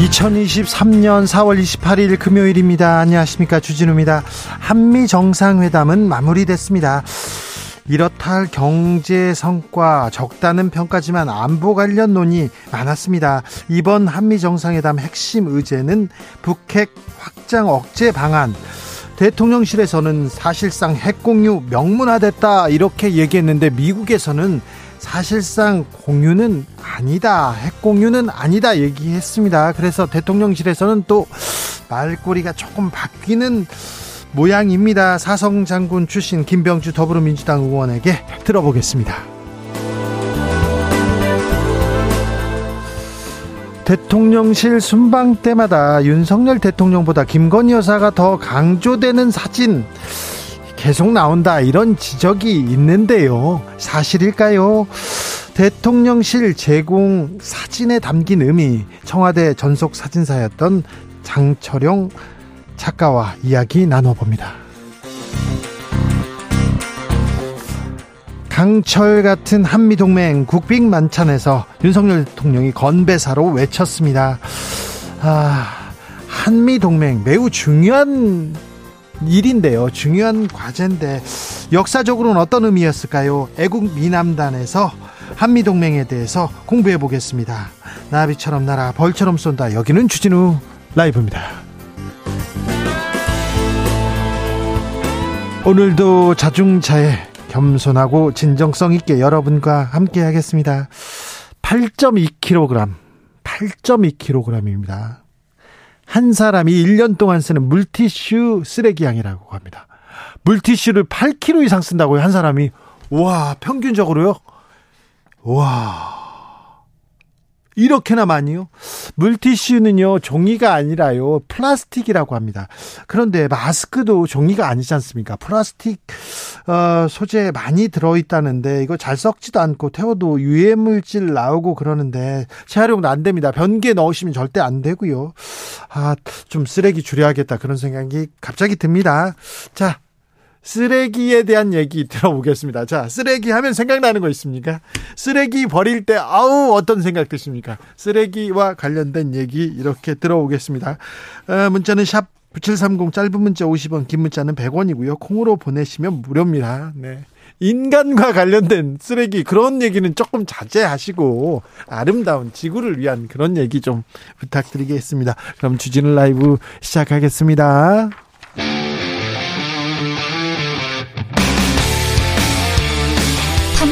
2023년 4월 28일 금요일입니다. 안녕하십니까. 주진우입니다. 한미 정상회담은 마무리됐습니다. 이렇다 할 경제 성과 적다는 평가지만 안보 관련 논의 많았습니다. 이번 한미 정상회담 핵심 의제는 북핵 확장 억제 방안. 대통령실에서는 사실상 핵 공유 명문화됐다 이렇게 얘기했는데 미국에서는 사실상 공유는 아니다. 핵 공유는 아니다 얘기했습니다. 그래서 대통령실에서는 또 말꼬리가 조금 바뀌는 모양입니다. 사성 장군 출신 김병주 더불어민주당 의원에게 들어보겠습니다. 대통령실 순방 때마다 윤석열 대통령보다 김건희 여사가 더 강조되는 사진 계속 나온다 이런 지적이 있는데요. 사실일까요? 대통령실 제공 사진에 담긴 의미 청와대 전속 사진사였던 장철용 작가와 이야기 나눠봅니다. 강철 같은 한미동맹 국빈 만찬에서 윤석열 대통령이 건배사로 외쳤습니다. 아, 한미동맹 매우 중요한 일인데요. 중요한 과제인데 역사적으로는 어떤 의미였을까요? 애국 미남단에서 한미 동맹에 대해서 공부해 보겠습니다. 나비처럼 날아 벌처럼 쏜다. 여기는 주진우 라이브입니다. 오늘도 자중차에 겸손하고 진정성 있게 여러분과 함께 하겠습니다. 8.2kg, 8.2kg입니다. 한 사람이 1년 동안 쓰는 물티슈 쓰레기 양이라고 합니다. 물티슈를 8kg 이상 쓴다고요, 한 사람이. 와, 평균적으로요? 와. 이렇게나 많이요? 물티슈는요, 종이가 아니라요, 플라스틱이라고 합니다. 그런데 마스크도 종이가 아니지 않습니까? 플라스틱, 어, 소재 많이 들어있다는데, 이거 잘 썩지도 않고, 태워도 유해물질 나오고 그러는데, 재활용도 안 됩니다. 변기에 넣으시면 절대 안 되고요. 아, 좀 쓰레기 줄여야겠다. 그런 생각이 갑자기 듭니다. 자, 쓰레기에 대한 얘기 들어보겠습니다. 자, 쓰레기 하면 생각나는 거 있습니까? 쓰레기 버릴 때, 아우, 어떤 생각 드십니까? 쓰레기와 관련된 얘기 이렇게 들어오겠습니다. 어, 문자는 샵 9730 짧은 문자 50원, 긴 문자는 100원이고요. 콩으로 보내시면 무료입니다. 네. 인간과 관련된 쓰레기 그런 얘기는 조금 자제하시고 아름다운 지구를 위한 그런 얘기 좀 부탁드리겠습니다. 그럼 주진우 라이브 시작하겠습니다.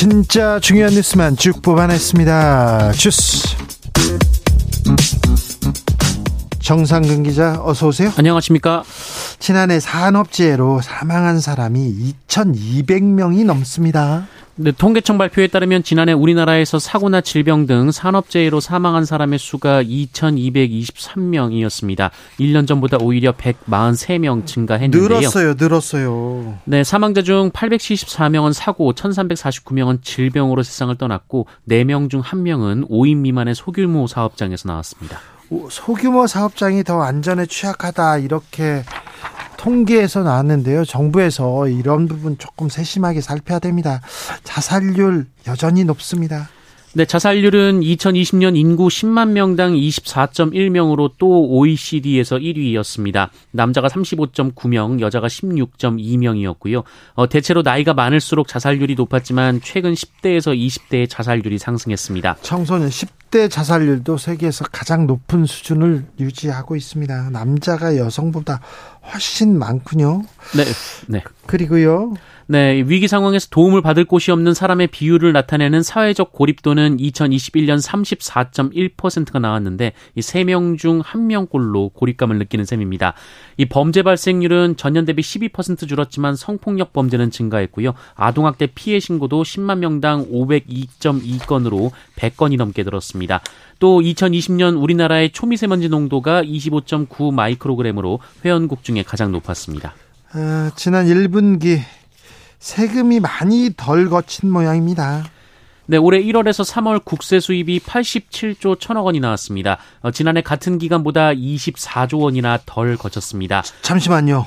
진짜 중요한 뉴스만 쭉 뽑아냈습니다. 주스. 정상근 기자 어서 오세요. 안녕하십니까? 지난해 산업재해로 사망한 사람이 2,200명이 넘습니다. 네, 통계청 발표에 따르면 지난해 우리나라에서 사고나 질병 등 산업재해로 사망한 사람의 수가 2,223명이었습니다. 1년 전보다 오히려 143명 증가했는데요. 늘었어요, 늘었어요. 네, 사망자 중 874명은 사고, 1,349명은 질병으로 세상을 떠났고 4명 중 1명은 5인 미만의 소규모 사업장에서 나왔습니다. 소규모 사업장이 더 안전에 취약하다 이렇게 통계에서 나왔는데요. 정부에서 이런 부분 조금 세심하게 살펴야 됩니다. 자살률 여전히 높습니다. 네, 자살률은 2020년 인구 10만 명당 24.1명으로 또 OECD에서 1위였습니다. 남자가 35.9명, 여자가 16.2명이었고요. 어, 대체로 나이가 많을수록 자살률이 높았지만 최근 10대에서 20대의 자살률이 상승했습니다. 청소년 10대 자살률도 세계에서 가장 높은 수준을 유지하고 있습니다. 남자가 여성보다 훨씬 많군요. 네. 네. 그리고요. 네, 위기 상황에서 도움을 받을 곳이 없는 사람의 비율을 나타내는 사회적 고립도는 2021년 34.1%가 나왔는데 이 3명 중 1명꼴로 고립감을 느끼는 셈입니다. 이 범죄 발생률은 전년 대비 12% 줄었지만 성폭력 범죄는 증가했고요. 아동학대 피해 신고도 10만 명당 502.2건으로 100건이 넘게 늘었습니다. 또 2020년 우리나라의 초미세먼지 농도가 25.9 마이크로그램으로 회원국 중에 가장 높았습니다. 아, 지난 1분기 세금이 많이 덜 거친 모양입니다. 네, 올해 1월에서 3월 국세 수입이 87조 1천억 원이 나왔습니다. 어, 지난해 같은 기간보다 24조 원이나 덜 거쳤습니다. 잠시만요.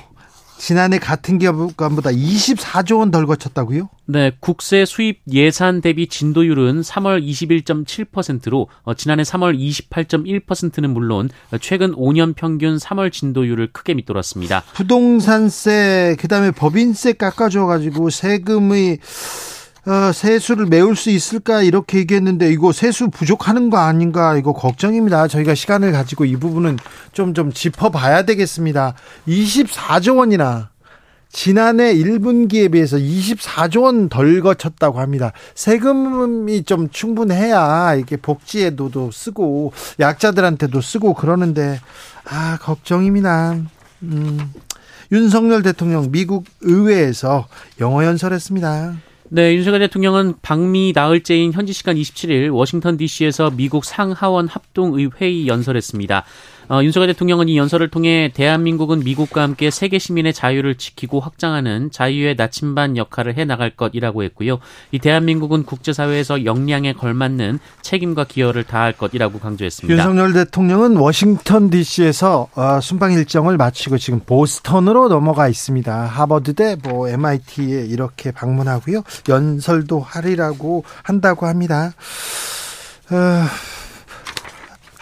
지난해 같은 기간보다 24조 원 덜 거쳤다고요? 네, 국세 수입 예산 대비 진도율은 3월 21.7%로 어, 지난해 3월 28.1%는 물론 최근 5년 평균 3월 진도율을 크게 밑돌았습니다. 부동산세 그다음에 법인세 깎아줘 가지고 세금의 어, 세수를 메울 수 있을까 이렇게 얘기했는데 이거 세수 부족하는 거 아닌가 이거 걱정입니다. 저희가 시간을 가지고 이 부분은 좀좀 짚어봐야 되겠습니다. 24조 원이나 지난해 1분기에 비해서 24조 원 덜 거쳤다고 합니다. 세금이 좀 충분해야 이게 복지에도 쓰고 약자들한테도 쓰고 그러는데 아 걱정입니다. 음, 윤석열 대통령 미국 의회에서 영어 연설했습니다. 네, 윤석열 대통령은 방미 나흘째인 현지 시간 27일 워싱턴 DC에서 미국 상하원 합동의회의 연설했습니다. 어, 윤석열 대통령은 이 연설을 통해 대한민국은 미국과 함께 세계 시민의 자유를 지키고 확장하는 자유의 나침반 역할을 해 나갈 것이라고 했고요. 이 대한민국은 국제사회에서 역량에 걸맞는 책임과 기여를 다할 것이라고 강조했습니다. 윤석열 대통령은 워싱턴 DC에서 어, 순방 일정을 마치고 지금 보스턴으로 넘어가 있습니다. 하버드대, 뭐 MIT에 이렇게 방문하고요. 연설도 하리라고 한다고 합니다. 어...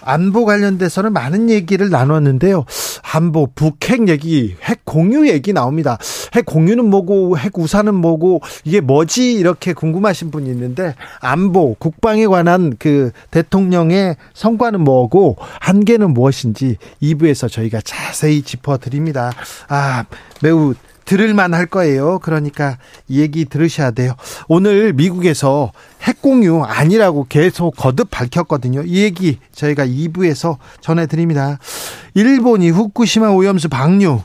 안보 관련돼서는 많은 얘기를 나눴는데요. 안보, 북핵 얘기, 핵 공유 얘기 나옵니다. 핵 공유는 뭐고, 핵 우산은 뭐고, 이게 뭐지? 이렇게 궁금하신 분이 있는데, 안보, 국방에 관한 그 대통령의 성과는 뭐고, 한계는 무엇인지 2부에서 저희가 자세히 짚어드립니다. 아, 매우 들을만 할 거예요. 그러니까 이 얘기 들으셔야 돼요. 오늘 미국에서 핵공유 아니라고 계속 거듭 밝혔거든요. 이 얘기 저희가 2부에서 전해드립니다. 일본이 후쿠시마 오염수 방류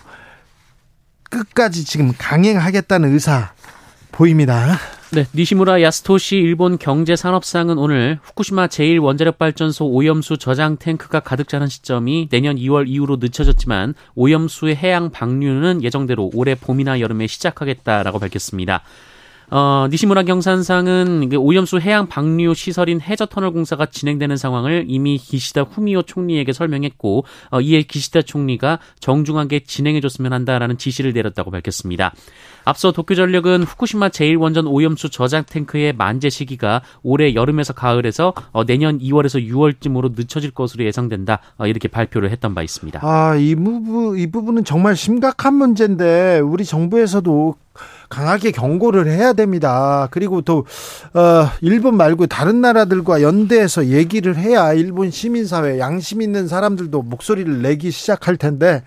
끝까지 지금 강행하겠다는 의사 보입니다. 네, 니시무라 야스토시 일본 경제산업상은 오늘 후쿠시마 제1원자력발전소 오염수 저장 탱크가 가득 차는 시점이 내년 2월 이후로 늦춰졌지만 오염수의 해양 방류는 예정대로 올해 봄이나 여름에 시작하겠다라고 밝혔습니다. 어, 니시무라 경산상은 오염수 해양 방류 시설인 해저 터널 공사가 진행되는 상황을 이미 기시다 후미오 총리에게 설명했고 어, 이에 기시다 총리가 정중하게 진행해줬으면 한다라는 지시를 내렸다고 밝혔습니다. 앞서 도쿄전력은 후쿠시마 제1원전 오염수 저장 탱크의 만재 시기가 올해 여름에서 가을에서 어, 내년 2월에서 6월쯤으로 늦춰질 것으로 예상된다 어, 이렇게 발표를 했던 바 있습니다. 아, 이 부분 이 부분은 정말 심각한 문제인데 우리 정부에서도 강하게 경고를 해야 됩니다. 그리고 또 어, 일본 말고 다른 나라들과 연대해서 얘기를 해야 일본 시민사회 양심 있는 사람들도 목소리를 내기 시작할 텐데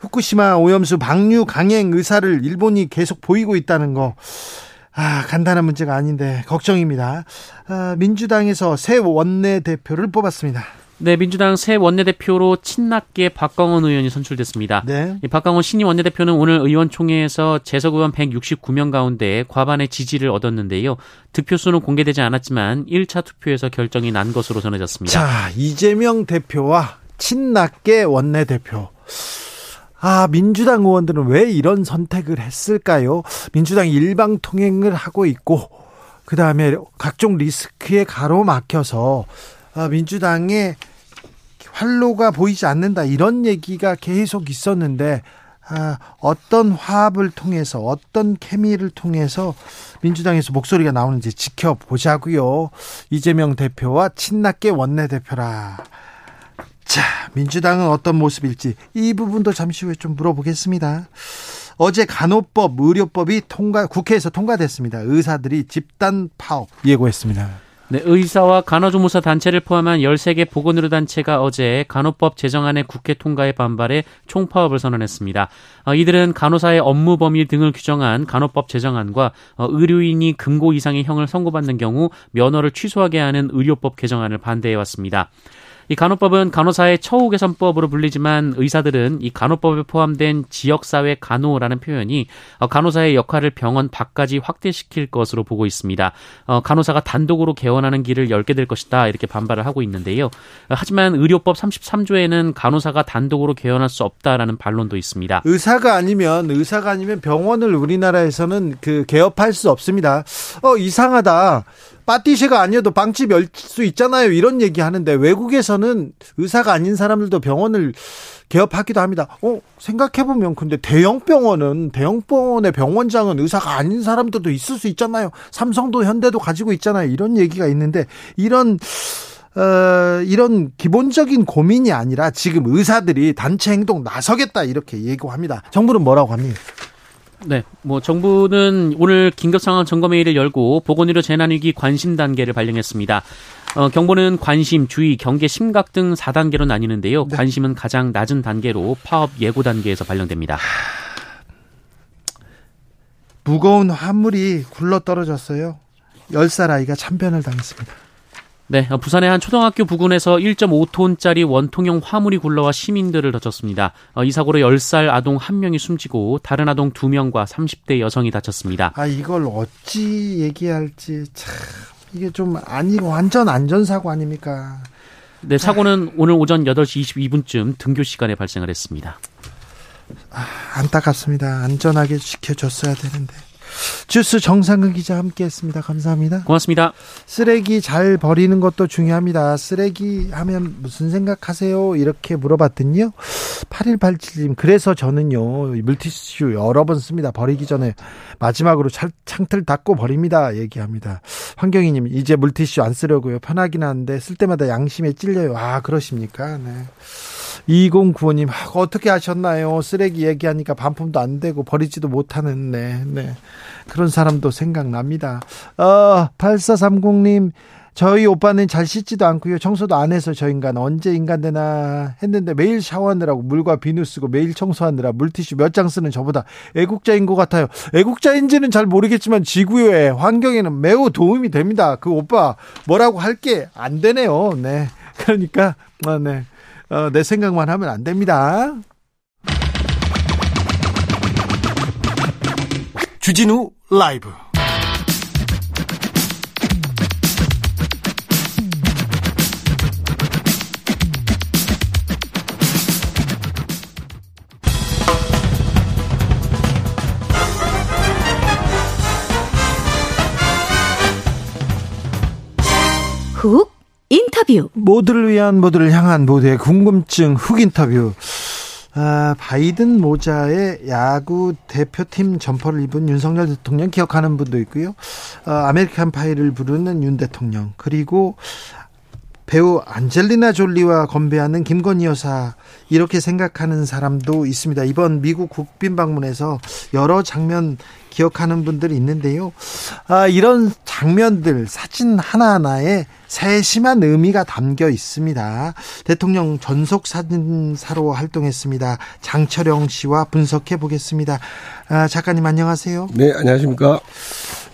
후쿠시마 오염수 방류 강행 의사를 일본이 계속 보이고 있다는 거. 아, 간단한 문제가 아닌데 걱정입니다. 아, 민주당에서 새 원내 대표를 뽑았습니다. 네, 민주당 새 원내대표로 친낙계 박광원 의원이 선출됐습니다. 네. 이 박광원 신임 원내대표는 오늘 의원총회에서 재석 의원 169명 가운데 과반의 지지를 얻었는데요. 득표수는 공개되지 않았지만 1차 투표에서 결정이 난 것으로 전해졌습니다. 자, 이재명 대표와 친낙계 원내대표. 아, 민주당 의원들은 왜 이런 선택을 했을까요? 민주당이 일방 통행을 하고 있고, 그 다음에 각종 리스크에 가로막혀서 아, 민주당의 활로가 보이지 않는다 이런 얘기가 계속 있었는데 아, 어떤 화합을 통해서 어떤 케미를 통해서 민주당에서 목소리가 나오는지 지켜보자고요. 이재명 대표와 친낙계 원내대표라. 자, 민주당은 어떤 모습일지 이 부분도 잠시 후에 좀 물어보겠습니다. 어제 간호법, 의료법이 통과 국회에서 통과됐습니다. 의사들이 집단 파업 예고했습니다. 네, 의사와 간호조무사 단체를 포함한 13개 보건의료 단체가 어제 간호법 제정안의 국회 통과에 반발해 총파업을 선언했습니다. 어, 이들은 간호사의 업무 범위 등을 규정한 간호법 제정안과 어, 의료인이 금고 이상의 형을 선고받는 경우 면허를 취소하게 하는 의료법 개정안을 반대해 왔습니다. 이 간호법은 간호사의 처우 개선법으로 불리지만 의사들은 이 간호법에 포함된 지역사회 간호라는 표현이 어, 간호사의 역할을 병원 밖까지 확대시킬 것으로 보고 있습니다. 어, 간호사가 단독으로 개원하는 길을 열게 될 것이다 이렇게 반발을 하고 있는데요. 하지만 의료법 33조에는 간호사가 단독으로 개원할 수 없다라는 반론도 있습니다. 의사가 아니면 의사가 아니면 병원을 우리나라에서는 그 개업할 수 없습니다. 어 이상하다. 파티시가 아니어도 빵집 열 수 있잖아요. 이런 얘기 하는데 외국에서는 의사가 아닌 사람들도 병원을 개업하기도 합니다. 어, 생각해보면 근데 대형 병원은, 대형 병원의 병원장은 의사가 아닌 사람들도 있을 수 있잖아요. 삼성도 현대도 가지고 있잖아요. 이런 얘기가 있는데, 이런, 어, 이런 기본적인 고민이 아니라 지금 의사들이 단체 행동 나서겠다 이렇게 예고합니다. 정부는 뭐라고 합니까? 네, 뭐 정부는 오늘 긴급 상황 점검회의를 열고 보건의료 재난위기 관심 단계를 발령했습니다. 어, 경보는 관심, 주의, 경계, 심각 등 4단계로 나뉘는데요. 네. 관심은 가장 낮은 단계로 파업 예고 단계에서 발령됩니다. 무거운 화물이 굴러 떨어졌어요. 10살 아이가 참변을 당했습니다. 네, 부산의 한 초등학교 부근에서 1.5톤짜리 원통형 화물이 굴러와 시민들을 다쳤습니다. 어, 이 사고로 10살 아동 1명이 숨지고 다른 아동 2명과 30대 여성이 다쳤습니다. 아, 이걸 어찌 얘기할지 참 이게 좀 아니고 완전 안전사고 아닙니까? 네, 사고는 오늘 오전 8시 22분쯤 등교 시간에 발생을 했습니다. 아, 안타깝습니다. 안전하게 지켜줬어야 되는데. 주스 정상근 기자 함께했습니다. 감사합니다. 고맙습니다. 쓰레기 잘 버리는 것도 중요합니다. 쓰레기 하면 무슨 생각하세요? 이렇게 물어봤더니요. 8187님 그래서 저는요 물티슈 여러 번 씁니다. 버리기 전에 마지막으로 창틀 닫고 버립니다. 얘기합니다. 환경이님 이제 물티슈 안 쓰려고요. 편하긴 한데 쓸 때마다 양심에 찔려요. 아 그러십니까? 네. 2095님, 아, 어떻게 하셨나요? 쓰레기 얘기하니까 반품도 안 되고 버리지도 못하는, 네, 네. 그런 사람도 생각납니다. 어, 8430님, 저희 오빠는 잘 씻지도 않고요. 청소도 안 해서 저 인간 언제 인간 되나 했는데 매일 샤워하느라고 물과 비누 쓰고 매일 청소하느라 물티슈 몇 장 쓰는 저보다 애국자인 것 같아요. 애국자인지는 잘 모르겠지만 지구의 환경에는 매우 도움이 됩니다. 그 오빠 뭐라고 할 게 안 되네요. 네. 그러니까 아, 네. 어, 내 생각만 하면 안 됩니다. 주진우 라이브 훅 인터뷰. 모두를 위한 모두를 향한 모두의 궁금증 훅 인터뷰. 아, 바이든 모자에 야구 대표팀 점퍼를 입은 윤석열 대통령 기억하는 분도 있고요. 어, American Pie를 부르는 윤 대통령 그리고 배우 안젤리나 졸리와 건배하는 김건희 여사 이렇게 생각하는 사람도 있습니다. 이번 미국 국빈 방문에서 여러 장면 기억하는 분들이 있는데요. 아, 이런 장면들 사진 하나하나에 세심한 의미가 담겨 있습니다. 대통령 전속 사진사로 활동했습니다. 장철영 씨와 분석해 보겠습니다. 아, 작가님 안녕하세요. 네, 안녕하십니까?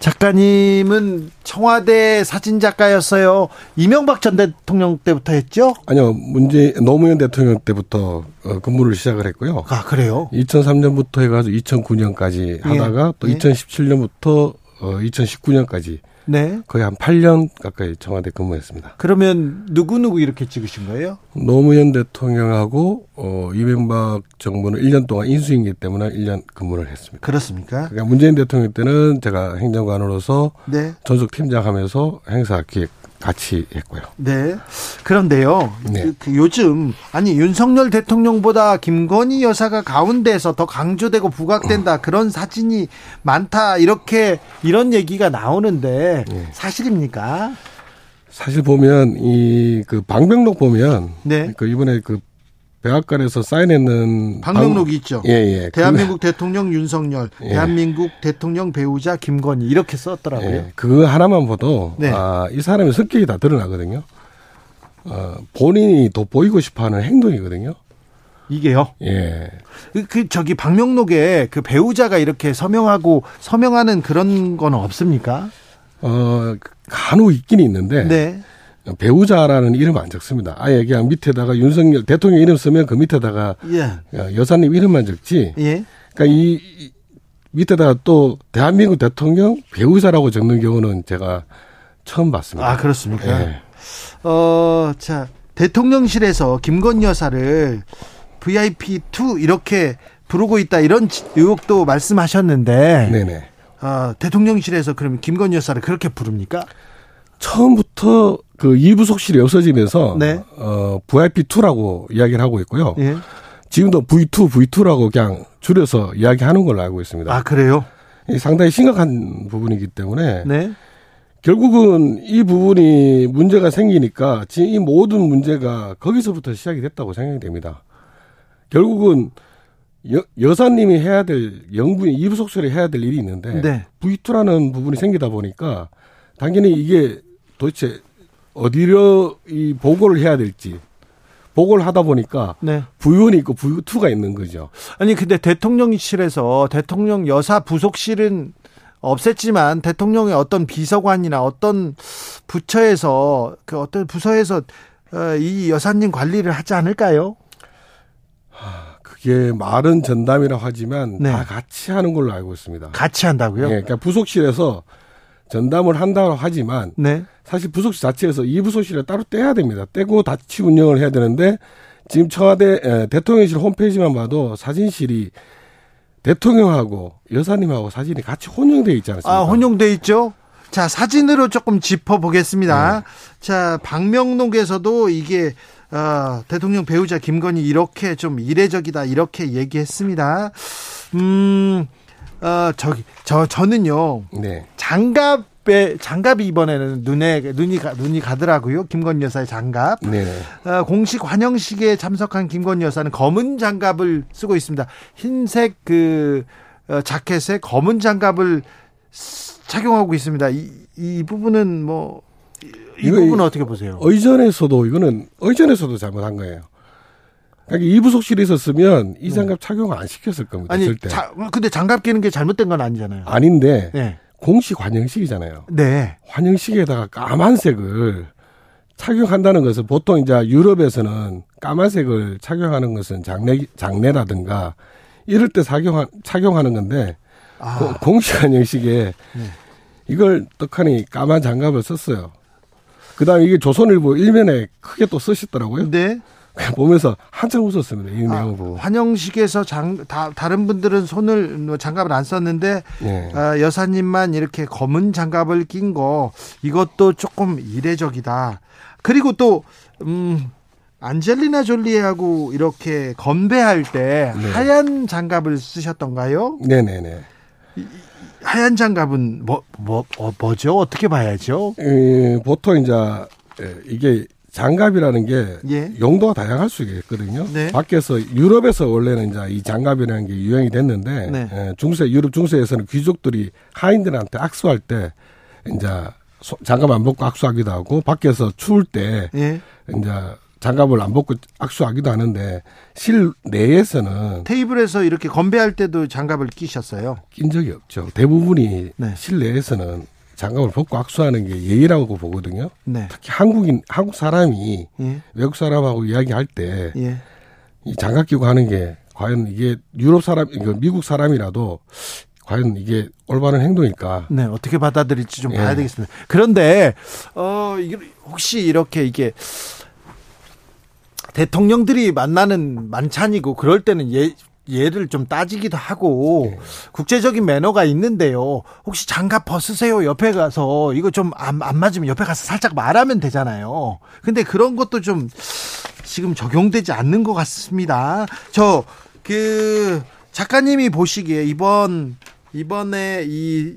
작가님은 청와대 사진 작가였어요. 이명박 전 대통령 때부터 했죠? 아니요, 문재 노무현 대통령 때부터 어, 근무를 시작을 했고요. 아 그래요? 2003년부터 해가지고 2009년까지 하다가 예. 또 예. 2017년부터 어, 2019년까지 네. 거의 한 8년 가까이 청와대 근무했습니다. 그러면 누구누구 이렇게 찍으신 거예요? 노무현 대통령하고 어, 이명박 정부는 1년 동안 인수인기 때문에 1년 근무를 했습니다. 그렇습니까? 그러니까 문재인 대통령 때는 제가 행정관으로서 네. 전속 팀장 하면서 행사 기획 같이 했고요. 네. 그런데요. 네. 그, 그 요즘 아니 윤석열 대통령보다 김건희 여사가 가운데서 더 강조되고 부각된다 그런 사진이 많다 이렇게 이런 얘기가 나오는데 네. 사실입니까? 사실 보면 이 그 방명록 보면 네. 그 이번에 그 백악관에서 사인했는 방명록이 방... 있죠. 예, 예. 대한민국 그... 대통령 윤석열, 예. 대한민국 대통령 배우자 김건희 이렇게 썼더라고요. 예. 그 하나만 봐도 네. 아, 이 사람의 성격이 다 드러나거든요. 어, 본인이 돋보이고 싶어하는 행동이거든요. 이게요? 예. 그, 그 저기 방명록에 그 배우자가 이렇게 서명하고 서명하는 그런 건 없습니까? 어 간혹 있긴 있는데. 네. 배우자라는 이름 안 적습니다. 아예 그냥 밑에다가 윤석열 대통령 이름 쓰면 그 밑에다가 예. 여사님 이름만 적지. 예. 그러니까 이 밑에다가 또 대한민국 대통령 배우자라고 적는 경우는 제가 처음 봤습니다. 아 그렇습니까? 예. 어, 자 대통령실에서 김건희 여사를 VIP 2 이렇게 부르고 있다 이런 의혹도 말씀하셨는데. 네네. 어, 대통령실에서 그러면 김건희 여사를 그렇게 부릅니까? 처음부터 그 2부속실이 없어지면서 네. 어 VIP2라고 이야기를 하고 있고요. 예. 지금도 V2, V2라고 그냥 줄여서 이야기하는 걸로 알고 있습니다. 아 그래요? 상당히 심각한 부분이기 때문에 네. 결국은 이 부분이 문제가 생기니까 지금 이 모든 문제가 거기서부터 시작이 됐다고 생각이 됩니다. 결국은 여, 여사님이 해야 될 영분이 이부속실이 해야 될 일이 있는데 네. V2라는 부분이 생기다 보니까 당연히 이게 도대체 어디로 이 보고를 해야 될지 보고를 하다 보니까 네. 부위원이 있고 부위투가 있는 거죠. 아니 근데 대통령실에서 대통령 여사 부속실은 없앴지만 대통령의 어떤 비서관이나 어떤 부처에서 그 어떤 부서에서 어, 이 여사님 관리를 하지 않을까요? 그게 말은 전담이라고 하지만 네. 다 같이 하는 걸로 알고 있습니다. 같이 한다고요? 네, 그러니까 부속실에서 전담을 한다고 하지만 네. 사실 부속실 자체에서 이 부속실을 따로 떼야 됩니다. 떼고 다치 운영을 해야 되는데 지금 청와대 에, 대통령실 홈페이지만 봐도 사진실이 대통령하고 여사님하고 사진이 같이 혼용돼 있지 않습니까? 아, 혼용돼 있죠. 자, 사진으로 조금 짚어 보겠습니다. 네. 자, 박명록에서도 이게 어, 대통령 배우자 김건희 이렇게 좀 이례적이다 이렇게 얘기했습니다. 음, 어, 저기, 저, 저는요. 네. 장갑 에, 장갑이 이번에는 눈에, 눈이, 가, 눈이 가더라고요. 김건희 여사의 장갑. 네. 어, 공식 환영식에 참석한 김건희 여사는 검은 장갑을 쓰고 있습니다. 흰색 그, 어, 자켓에 검은 장갑을 착용하고 있습니다. 이, 이 부분은 뭐, 이 부분은 어떻게 보세요? 의전에서도, 이거는 의전에서도 잘못한 거예요. 이부속실에 있었으면 이 네. 장갑 착용 안 시켰을 겁니다. 아니, 절대. 자, 근데 장갑 끼는 게 잘못된 건 아니잖아요. 아닌데 네. 공식 환영식이잖아요. 네. 환영식에다가 까만색을 착용한다는 것은 보통 이제 유럽에서는 까만색을 착용하는 것은 장례 장례라든가 이럴 때 착용하, 착용하는 건데 아. 고, 공식 환영식에 네. 이걸 떡하니 까만 장갑을 썼어요. 그다음에 이게 조선일보 일면에 크게 또 쓰셨더라고요. 네. 보면서 한참 웃었습니다. 이 아, 내용 보고. 환영식에서 장, 다, 다른 분들은 손을, 뭐 장갑을 안 썼는데, 네. 어, 여사님만 이렇게 검은 장갑을 낀 거, 이것도 조금 이례적이다. 그리고 또, 음, 안젤리나 졸리하고 이렇게 건배할 때 네. 하얀 장갑을 쓰셨던가요? 네네네. 하얀 장갑은 뭐, 뭐, 뭐, 뭐죠? 어떻게 봐야죠? 에, 보통 이제, 이게 장갑이라는 게 예. 용도가 다양할 수 있거든요. 네. 밖에서 유럽에서 원래는 이제 이 장갑이라는 게 유행이 됐는데 네. 예, 중세 유럽 중세에서는 귀족들이 하인들한테 악수할 때 이제 장갑 안 벗고 악수하기도 하고 밖에서 추울 때 예. 이제 장갑을 안 벗고 악수하기도 하는데 실내에서는 테이블에서 이렇게 건배할 때도 장갑을 끼셨어요? 낀 적이 없죠. 대부분이 네. 실내에서는 장갑을 벗고 악수하는 게 예의라고 보거든요. 네. 특히 한국인 한국 사람이 예. 외국 사람하고 이야기할 때이 예. 장갑 끼고 하는 게 과연 이게 유럽 사람, 미국 사람이라도 과연 이게 올바른 행동일까? 네, 어떻게 받아들일지 좀 예. 봐야 되겠습니다. 그런데 어 혹시 이렇게 이게 대통령들이 만나는 만찬이고 그럴 때는 예 얘를 좀 따지기도 하고 네. 국제적인 매너가 있는데요. 혹시 장갑 벗으세요. 옆에 가서 이거 좀안 안 맞으면 옆에 가서 살짝 말하면 되잖아요. 근데 그런 것도 좀 지금 적용되지 않는 것 같습니다. 저 그 작가님이 보시기에 이번 이번에 이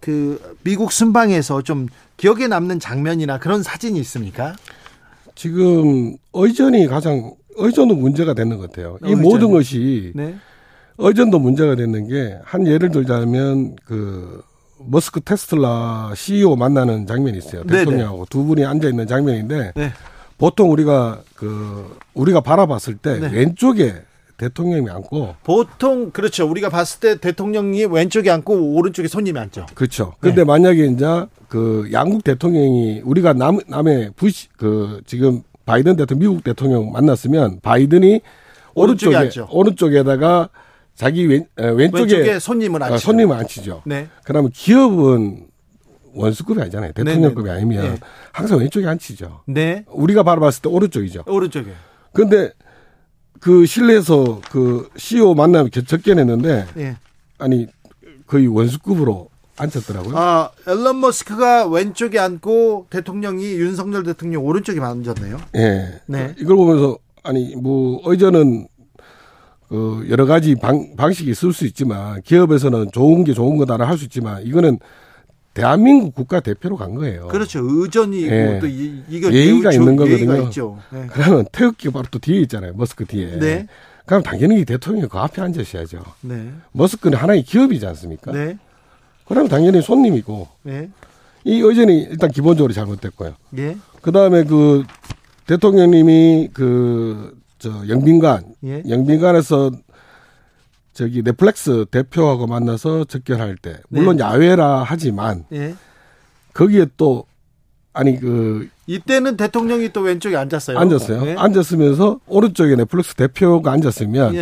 그 미국 순방에서 좀 기억에 남는 장면이나 그런 사진이 있습니까? 지금 의전이 가장 의전도 문제가 되는 것 같아요. 이 의전. 모든 것이 네. 의전도 문제가 되는 게 한 예를 들자면 그 머스크 테슬라 CEO 만나는 장면이 있어요. 네네. 대통령하고 두 분이 앉아 있는 장면인데 네. 보통 우리가 그 우리가 바라봤을 때 네. 왼쪽에 대통령이 앉고 보통 그렇죠. 우리가 봤을 때 대통령이 왼쪽에 앉고 오른쪽에 손님이 앉죠. 그렇죠. 근데 네. 만약에 이제 그 양국 대통령이 우리가 남 남의 부시 그 지금 바이든 대통령 미국 대통령 만났으면 바이든이 오른쪽에, 오른쪽에 오른쪽에다가 자기 왼, 왼쪽에, 왼쪽에 손님을 앉히죠. 어, 손님을 앉히죠. 네. 그러면 기업은 원수급이 아니잖아요. 대통령급이 네네. 아니면 네. 항상 왼쪽에 앉히죠. 네. 우리가 바라봤을 때 오른쪽이죠. 오른쪽에. 근데 그 실내에서 그 CEO 만나면 적견했는데 네. 아니 거의 원수급으로 앉혔더라고요. 아, 앨런 머스크가 왼쪽에 앉고 대통령이 윤석열 대통령 오른쪽에 앉았네요. 예. 네. 이걸 보면서 아니 뭐 의전은 그 여러 가지 방, 방식이 있을 수 있지만 기업에서는 좋은 게 좋은 거다라 할 수 있지만 이거는 대한민국 국가 대표로 간 거예요. 그렇죠. 의전이 예. 또 이, 이거 예의가 있는 거거든요. 네. 그러면 태극기 바로 또 뒤에 있잖아요. 머스크 뒤에. 네. 그럼 당연히 대통령이 그 앞에 앉으셔야죠. 네. 머스크는 하나의 기업이지 않습니까? 네. 그러면 당연히 손님이고. 네. 이 의전이 일단 기본적으로 잘못됐고요. 예. 그 다음에 그 대통령님이 그, 저, 영빈관. 예. 영빈관에서 저기 넷플릭스 대표하고 만나서 접견할 때. 물론 네. 야외라 하지만. 예. 거기에 또, 아니 그. 이때는 대통령이 또 왼쪽에 앉았어요. 앉았어요. 네. 앉았으면서 오른쪽에 넷플릭스 대표가 앉았으면.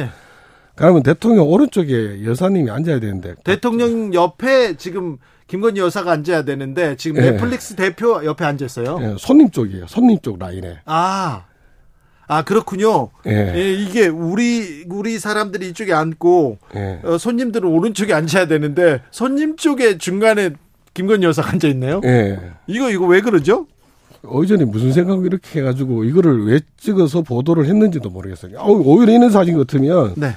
예. 그러면 대통령 오른쪽에 여사님이 앉아야 되는데. 대통령 옆에 지금 김건희 여사가 앉아야 되는데 지금 네. 넷플릭스 대표 옆에 앉았어요. 네, 손님 쪽이에요. 손님 쪽 라인에. 아. 아 그렇군요. 예. 예 이게 우리 우리 사람들이 이쪽에 앉고 예. 어, 손님들은 오른쪽에 앉아야 되는데 손님 쪽에 중간에 김건희 여사가 앉아 있네요. 예. 이거 이거 왜 그러죠? 어전에 무슨 생각을 이렇게 해가지고 이거를 왜 찍어서 보도를 했는지도 모르겠어요. 오히려 있는 사진 같으면 네.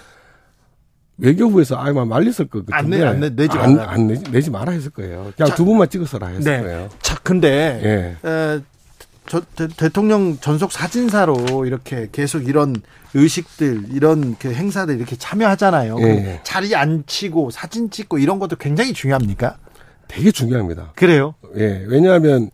외교부에서 아마 말렸을 것 같은데 안, 내, 안 내 지 안, 안 내지, 내지 말아 했을 거예요. 그냥 자, 두 분만 찍어서라 했을 네. 거예요. 자, 근데 예. 에, 저, 대, 통령 전속 사진사로 이렇게 계속 이런 의식들 이런 그 행사들 이렇게 참여하잖아요. 예. 자리 앉히고 사진 찍고 이런 것도 굉장히 중요합니까? 되게 중요합니다. 그래요? 예. 왜냐하면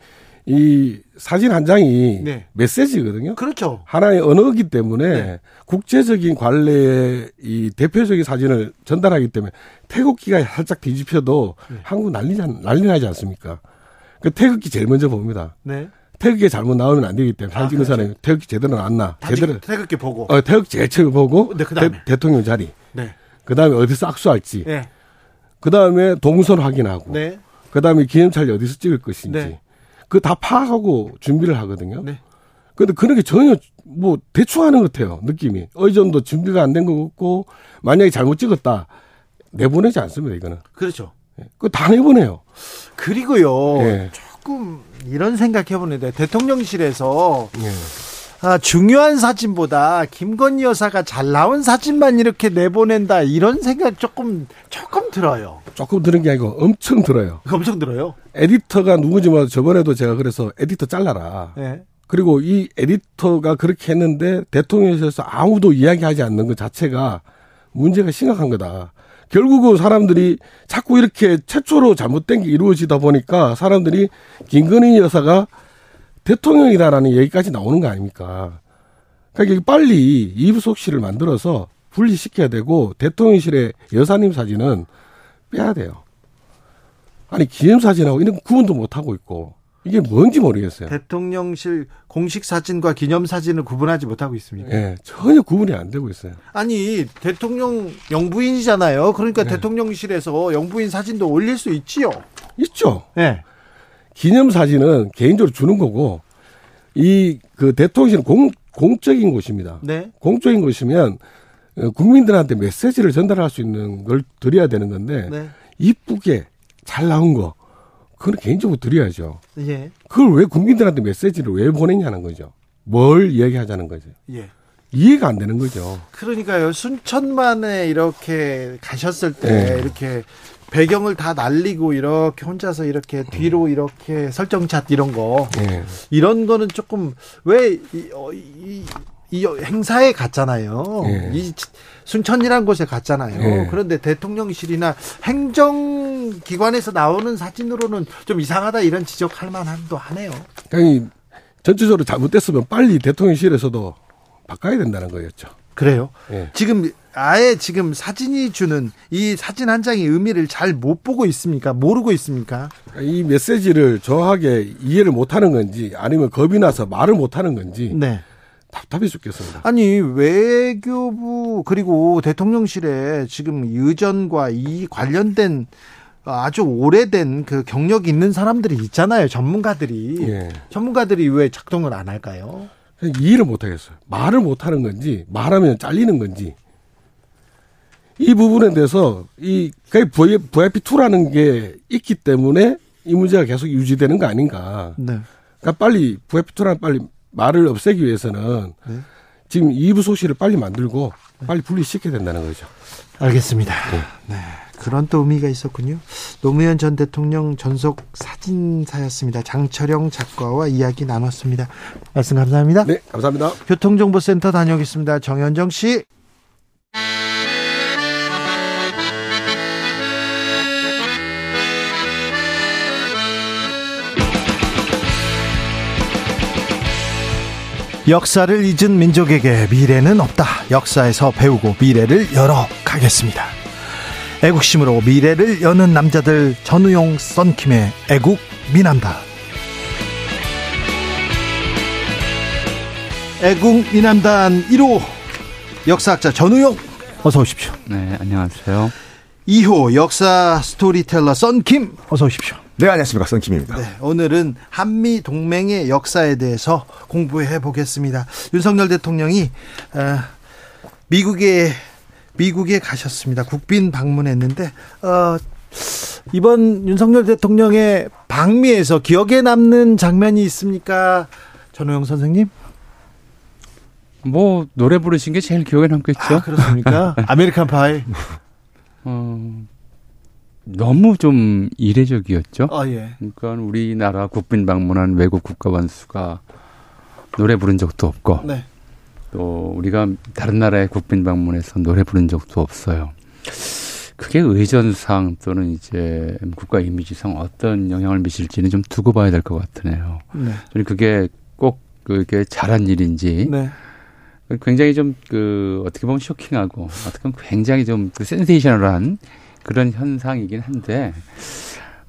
이 사진 한 장이 네. 메시지거든요. 그렇죠. 하나의 언어기 때문에 네. 국제적인 관례의 이 대표적인 사진을 전달하기 때문에 태극기가 살짝 뒤집혀도 네. 한국 난리 난리 나지 않습니까? 그 태극기 제일 먼저 봅니다. 네. 태극기 잘못 나오면 안 되기 때문에 사진 아, 찍는 그렇죠. 사람이 태극기 제대로 안 나. 제대로 태극기 보고. 어, 태극기 제일 처음 보고 네, 그다음에. 대, 통령 자리. 네. 그다음에 어디서 악수할지. 네. 그다음에 동선 확인하고. 네. 그다음에 기념찰리 어디서 찍을 것인지. 네. 그 다 파악하고 준비를 하거든요. 네. 근데 그런 게 전혀 뭐 대충 하는 것 같아요. 느낌이. 의전도 준비가 안 된 것 같고 만약에 잘못 찍었다 내보내지 않습니다. 이거는. 그렇죠. 예. 그다 내보내요. 그리고요. 네. 조금 이런 생각해 보는데 대통령실에서 네. 아, 중요한 사진보다 김건희 여사가 잘 나온 사진만 이렇게 내보낸다 이런 생각 조금 조금 들어요. 조금 들은 게 아니고 엄청 들어요. 엄청 들어요. 에디터가 누구지 뭐 저번에도 제가 그래서 에디터 잘라라. 네. 그리고 이 에디터가 그렇게 했는데 대통령실에서 아무도 이야기하지 않는 것 자체가 문제가 심각한 거다. 결국은 사람들이 자꾸 이렇게 최초로 잘못된 게 이루어지다 보니까 사람들이 김건희 여사가 대통령이다라는 얘기까지 나오는 거 아닙니까? 그러니까 빨리 이부속 씨를 만들어서 분리시켜야 되고 대통령실의 여사님 사진은 빼야 돼요. 아니 기념 사진하고 이런 구분도 못 하고 있고 이게 뭔지 모르겠어요. 대통령실 공식 사진과 기념 사진을 구분하지 못하고 있습니다. 네, 전혀 구분이 안 되고 있어요. 아니 대통령 영부인이잖아요. 그러니까 네. 대통령실에서 영부인 사진도 올릴 수 있지요. 있죠. 네. 기념 사진은 개인적으로 주는 거고 이 그 대통령실은 공 공적인 곳입니다. 네. 공적인 곳이면 어, 국민들한테 메시지를 전달할 수 있는 걸 드려야 되는 건데 네. 이쁘게 잘 나온 거 그건 개인적으로 드려야죠. 예. 그걸 왜 국민들한테 메시지를 왜 보냈냐는 거죠. 뭘 이야기하자는 거죠. 예. 이해가 안 되는 거죠. 그러니까요. 순천만에 이렇게 가셨을 때 네. 이렇게 배경을 다 날리고 이렇게 혼자서 이렇게 뒤로 이렇게 설정샷 이런 거 네. 이런 거는 조금 왜 이, 어, 이, 이 행사에 갔잖아요. 네. 이 순천이라는 곳에 갔잖아요. 네. 그런데 대통령실이나 행정기관에서 나오는 사진으로는 좀 이상하다 이런 지적할 만한도 하네요. 아니 전체적으로 잘못됐으면 빨리 대통령실에서도 바꿔야 된다는 거였죠. 그래요? 네. 지금 아예 지금 사진이 주는 이 사진 한 장의 의미를 잘 못 보고 있습니까? 모르고 있습니까? 이 메시지를 정확하게 이해를 못 하는 건지 아니면 겁이 나서 말을 못 하는 건지 네. 답답해 죽겠습니다. 아니 외교부 그리고 대통령실에 지금 유전과 이 관련된 아주 오래된 그 경력 있는 사람들이 있잖아요. 전문가들이. 예. 전문가들이 왜 작동을 안 할까요? 이해를 못 하겠어요. 말을 못 하는 건지, 말하면 잘리는 건지. 이 부분에 대해서 이 VIP2라는 게 있기 때문에 이 문제가 계속 유지되는 거 아닌가. 네. 그러니까 빨리 VIP2라는 빨리 말을 없애기 위해서는 네. 지금 2부 소식을 빨리 만들고 빨리 분리시켜야 된다는 거죠. 알겠습니다. 네. 네. 그런 또 의미가 있었군요. 노무현 전 대통령 전속 사진사였습니다. 장철영 작가와 이야기 나눴습니다. 말씀 감사합니다. 네, 감사합니다. 교통정보센터 다녀오겠습니다. 정현정 씨. 역사를 잊은 민족에게 미래는 없다. 역사에서 배우고 미래를 열어 가겠습니다. 애국심으로 미래를 여는 남자들 전우용 썬킴의 애국 미남다. 애국 미남단 1호 역사학자 전우용 어서 오십시오. 네, 안녕하세요. 2호 역사 스토리텔러 썬킴 어서 오십시오. 네, 안녕하십니까. 썬킴입니다. 네, 오늘은 한미 동맹의 역사에 대해서 공부해 보겠습니다. 윤석열 대통령이 어, 미국에 미국에 가셨습니다. 국빈 방문했는데 어, 이번 윤석열 대통령의 방미에서 기억에 남는 장면이 있습니까? 전우용 선생님? 뭐 노래 부르신 게 제일 기억에 남겠죠. 아, 그렇습니까? American Pie. 어, 너무 좀 이례적이었죠. 아, 예. 그러니까 우리나라 국빈 방문한 외국 국가 원수가 노래 부른 적도 없고 네. 또 우리가 다른 나라의 국빈 방문해서 노래 부른 적도 없어요. 그게 의전상 또는 이제 국가 이미지상 어떤 영향을 미칠지는 좀 두고 봐야 될 것 같으네요. 네. 저는 그게 꼭 그게 잘한 일인지 네. 굉장히 좀 그 어떻게 보면 쇼킹하고 어떻게 보면 굉장히 좀 그 센세이셔널한 그런 현상이긴 한데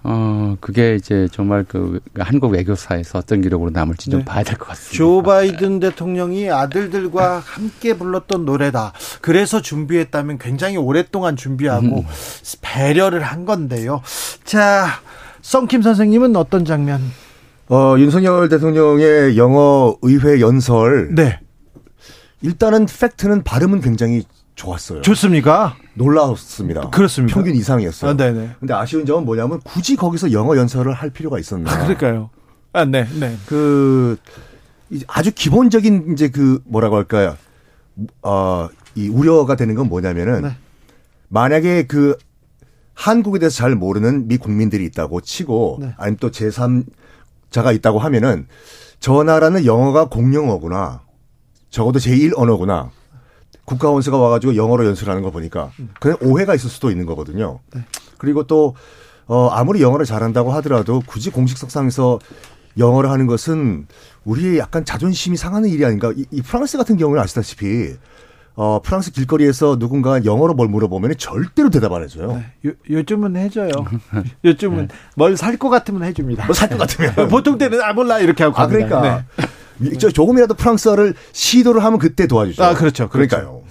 어, 그게 이제 정말 그 한국 외교사에서 어떤 기록으로 남을지 좀 네. 봐야 될 것 같습니다. 조 바이든 대통령이 아들들과 함께 불렀던 노래다. 그래서 준비했다면 굉장히 오랫동안 준비하고 음. 배려를 한 건데요. 자, 썬킴 선생님은 어떤 장면? 어, 윤석열 대통령의 영어 의회 연설. 네. 일단은 팩트는 발음은 굉장히 좋았어요. 좋습니까? 놀라웠습니다. 그렇습니다. 평균 이상이었어요. 아, 네네. 근데 아쉬운 점은 뭐냐면 굳이 거기서 영어 연설을 할 필요가 있었나. 아, 그럴까요? 아, 네, 네. 그, 아주 기본적인 이제 그 뭐라고 할까요? 어, 이 우려가 되는 건 뭐냐면은 네. 만약에 그 한국에 대해서 잘 모르는 미 국민들이 있다고 치고 네. 아니면 또 제3자가 있다고 하면은 저 나라는 영어가 공용어구나. 적어도 제1 언어구나. 국가원수가 와가지고 영어로 연수를 하는 거 보니까 그냥 오해가 있을 수도 있는 거거든요. 네. 그리고 또 어, 아무리 영어를 잘한다고 하더라도 굳이 공식석상에서 영어를 하는 것은 우리의 약간 자존심이 상하는 일이 아닌가. 이, 이 프랑스 같은 경우는 아시다시피 어, 프랑스 길거리에서 누군가 영어로 뭘 물어보면 절대로 대답 안 해줘요. 네, 요, 요즘은 해줘요. 요즘은 네. 뭘살 것 같으면 해줍니다. 뭐 살것 같으면. 보통 때는 아, 몰라. 이렇게 하고. 아, 그러니까. 네. 저 조금이라도 프랑스어를 시도를 하면 그때 도와주죠. 아, 그렇죠. 그렇죠. 그러니까요.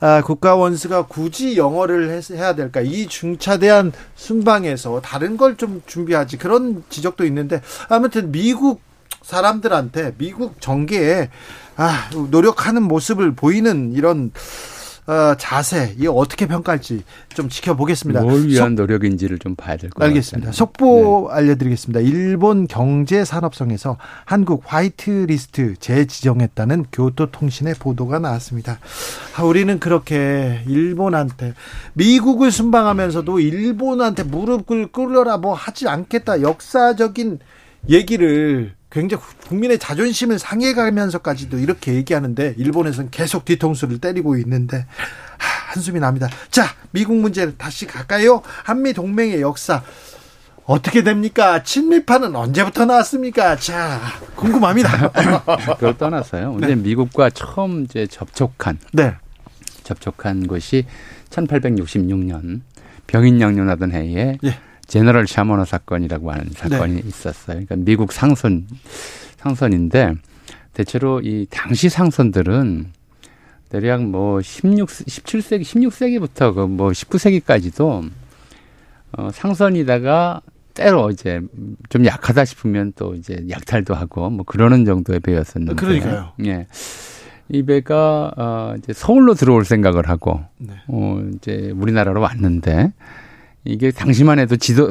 아, 국가 원수가 굳이 영어를 해야 될까? 이 중차대한 순방에서 다른 걸 좀 준비하지. 그런 지적도 있는데 아무튼 미국 사람들한테 미국 정계에 아, 노력하는 모습을 보이는 이런 어, 자세 이 어떻게 평가할지 좀 지켜보겠습니다. 뭘 위한 속... 노력인지를 좀 봐야 될 것 같아요. 알겠습니다. 속보 네. 알려드리겠습니다. 일본 경제산업성에서 한국 화이트리스트 재지정했다는 교토통신의 보도가 나왔습니다. 아, 우리는 그렇게 일본한테 미국을 순방하면서도 일본한테 무릎을 꿇으라 뭐 하지 않겠다 역사적인 얘기를 굉장히 국민의 자존심을 상해가면서까지도 이렇게 얘기하는데 일본에서는 계속 뒤통수를 때리고 있는데 하, 한숨이 납니다. 자, 미국 문제 다시 갈까요? 한미 동맹의 역사 어떻게 됩니까? 친미파는 언제부터 나왔습니까? 자, 궁금합니다. 그걸 떠나서요. 네. 미국과 처음 이제 접촉한 네. 접촉한 것이 1866년 병인 양년하던 해에 예. 제너럴 샤머너 사건이라고 하는 사건이 네. 있었어요. 그러니까 미국 상선 상선인데 대체로 이 당시 상선들은 대략 뭐 16, 17세기, 16세기부터 그 뭐 19세기까지도 어, 상선이다가 때로 이제 좀 약하다 싶으면 또 이제 약탈도 하고 뭐 그러는 정도의 배였었는데. 그러니까요. 예. 이 배가 어 이제 서울로 들어올 생각을 하고 네. 어 이제 우리나라로 왔는데 이게 당시만 해도 지도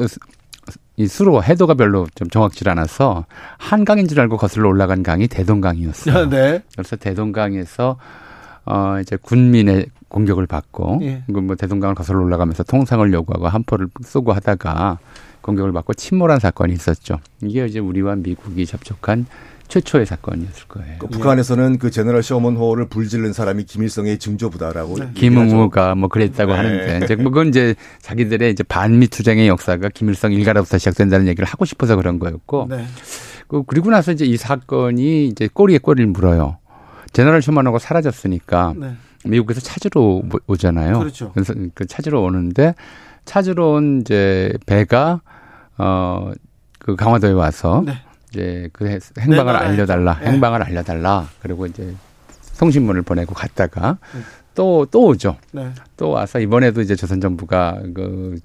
이 수로 해도가 별로 좀 정확치 않아서 한강인 줄 알고 거슬러 올라간 강이 대동강이었어요. 네. 그래서 대동강에서 어 이제 군민의 공격을 받고 예. 뭐 대동강을 거슬러 올라가면서 통상을 요구하고 한포를 쏘고 하다가 공격을 받고 침몰한 사건이 있었죠. 이게 이제 우리와 미국이 접촉한 최초의 사건이었을 거예요. 그 북한에서는 그 제너럴 쇼먼호를 불질른 사람이 김일성의 증조부다라고 네. 김응우가 뭐 그랬다고 네. 하는데 이제 뭐 그건 이제 자기들의 이제 반미 투쟁의 역사가 김일성 일가로부터 시작된다는 얘기를 하고 싶어서 그런 거였고 네. 그 그리고 나서 이제 이 사건이 이제 꼬리에 꼬리를 물어요. 제너럴 쇼먼호가 사라졌으니까 네. 미국에서 찾으러 오잖아요. 그렇죠. 그래서 그 찾으러 오는데 찾으러 온 이제 배가 어 그 강화도에 와서 네. 이제 그 행방을 네, 알려달라, 네. 행방을 알려달라. 그리고 이제 송신문을 보내고 갔다가 또또 네. 또 오죠. 네. 또 와서 이번에도 이제 조선 정부가 그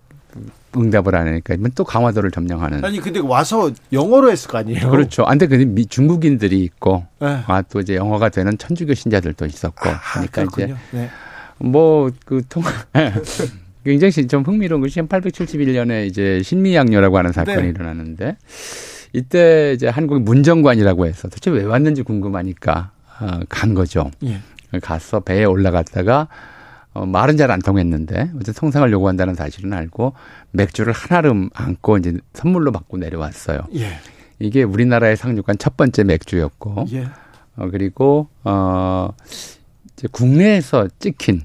응답을 안 하니까 또 강화도를 점령하는. 아니 근데 와서 영어로 했을 거 아니에요? 그렇죠. 안데 근데 미, 중국인들이 있고 네. 아, 또 이제 영어가 되는 천주교 신자들도 있었고 아, 그러니까 그렇군요. 이제 네. 뭐그 통. 굉장히 좀 흥미로운 것이 1871년에 이제 신미양요라고 하는 사건이 네. 일어났는데 이때 이제 한국 문정관이라고 해서 도대체 왜 왔는지 궁금하니까 어, 간 거죠. 예. 가서 배에 올라갔다가 어, 말은 잘 안 통했는데 어쨌든 통상을 요구한다는 사실은 알고 맥주를 한아름 안고 이제 선물로 받고 내려왔어요. 예. 이게 우리나라에 상륙한 첫 번째 맥주였고, 예. 어, 그리고 어 이제 국내에서 찍힌